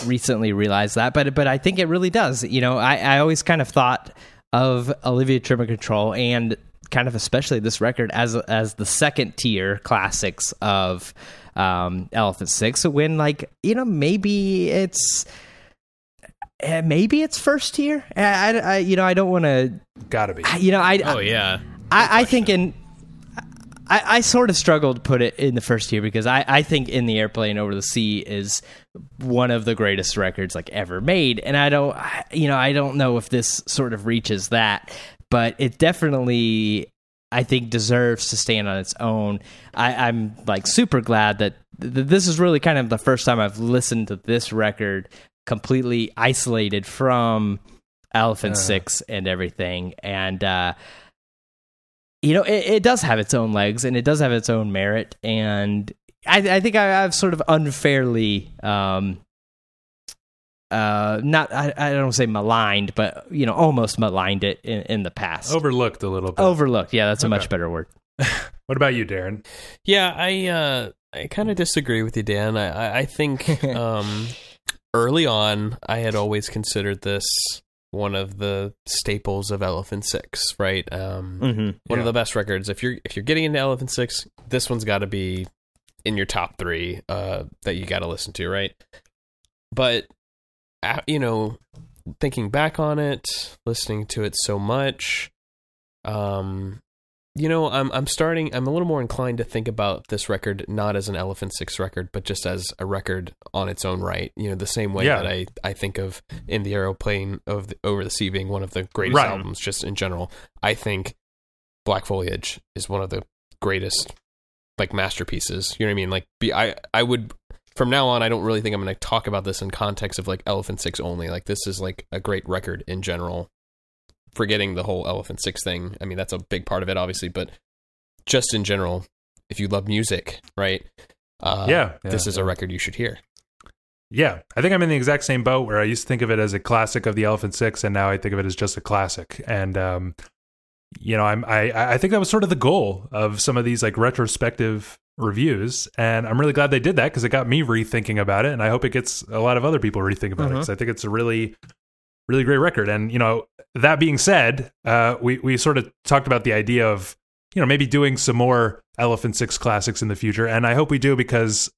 recently realized that, but but I think it really does. You know, I I always kind of thought of Olivia Tremor Control and kind of especially this record as as the second tier classics of um, Elephant Six. When like you know maybe it's. eh, Maybe it's first tier. I, I, I you know, I don't want to. gotta be You know, I. Oh yeah. I, I think in I, I sort of struggled to put it in the first tier because I, I think in the airplane over the sea is one of the greatest records like ever made and I don't you know I don't know if this sort of reaches that but it definitely I think deserves to stand on its own I, I'm like super glad that th- this is really kind of the first time I've listened to this record completely isolated from Elephant Uh. Six and everything and uh you know, it, it does have its own legs and it does have its own merit. And I, I think I, I've sort of unfairly, um, uh, not I, I don't say maligned, but you know, almost maligned it in, in the past. overlooked a little bit Overlooked, yeah, that's a Okay. much better word. <laughs> what about you darren Yeah, I uh, I kind of disagree with you, Dan. I I, I think <laughs> um, early on I had always considered this one of the staples of Elephant Six, right? Um, Mm-hmm. one Yeah. of the best records. If you're if you're getting into Elephant Six, this one's got to be in your top three uh, that you got to listen to, right? But you know, thinking back on it, listening to it so much, um, you know, I'm I'm starting. I'm a little more inclined to think about this record not as an Elephant Six record, but just as a record on its own right. You know, the same way Yeah. that I I think of in the aeroplane of the, over the sea being one of the greatest Right. albums, just in general. I think Black Foliage is one of the greatest like masterpieces. You know what I mean? Like, be I I would from now on. I don't really think I'm going to talk about this in context of like Elephant Six only. Like, this is like a great record in general. Forgetting the whole Elephant Six thing. I mean, that's a big part of it, obviously, but just in general, if you love music, right? Uh, Yeah, this yeah, is a record you should hear. Yeah, I think I'm in the exact same boat where I used to think of it as a classic of the Elephant Six, and now I think of it as just a classic. And um, you know, I'm I I think that was sort of the goal of some of these like retrospective reviews, and I'm really glad they did that because it got me rethinking about it, and I hope it gets a lot of other people rethink about it because I think it's a really really great record. And you know, that being said, uh, we we sort of talked about the idea of you know maybe doing some more Elephant Six classics in the future, and I hope we do because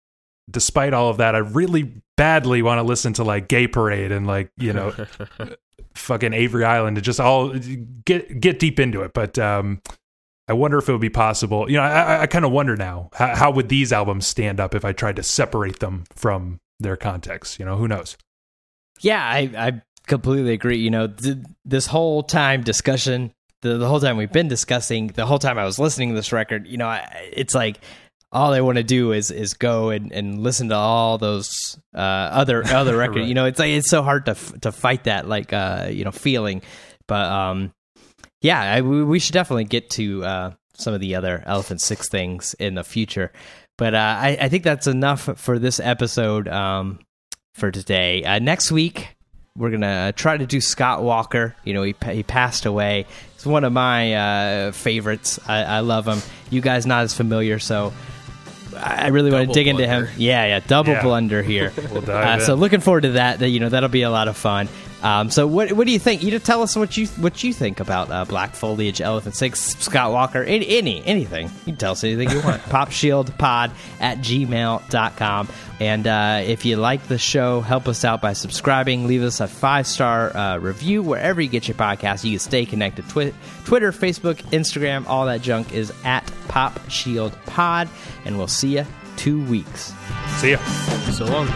despite all of that, I really badly want to listen to like Gay Parade and like you know <laughs> fucking Avery Island to just all get get deep into it. But um, I wonder if it would be possible. You know, I, I- kind of wonder now how, how would these albums stand up if I tried to separate them from their context. You know, who knows? Yeah, I, I completely agree. You know, th- this whole time discussion, the, the whole time we've been discussing, the whole time I was listening to this record, you know, I, it's like all I want to do is is go and, and listen to all those uh, other other <laughs> records. Right. You know, it's like it's so hard to f- to fight that like uh, you know feeling. But um, yeah, I, we, we should definitely get to uh, some of the other Elephant Six things in the future. But uh, I, I think that's enough for this episode um, for today. Uh, next week, we're gonna try to do Scott Walker. You know, he he passed away. He's one of my uh, favorites. I, I love him. You guys not as familiar, so I really want to Double dig into him. Yeah, yeah, double Yeah. blunder here. <laughs> We'll Uh, so looking forward to that. That you know that'll be a lot of fun. Um, so what what do you think? You to tell us what you what you think about uh, Black Foliage, Elephant Six, Scott Walker, any, any anything. You can tell us anything you want. <laughs> Popshieldpod at gmail.com. And uh, if you like the show, help us out by subscribing. Leave us a five star uh, review wherever you get your podcast. You can stay connected. Twi- Twitter, Facebook, Instagram, all that junk is at Pop Shield Pod. And we'll see you two weeks. See ya. So long.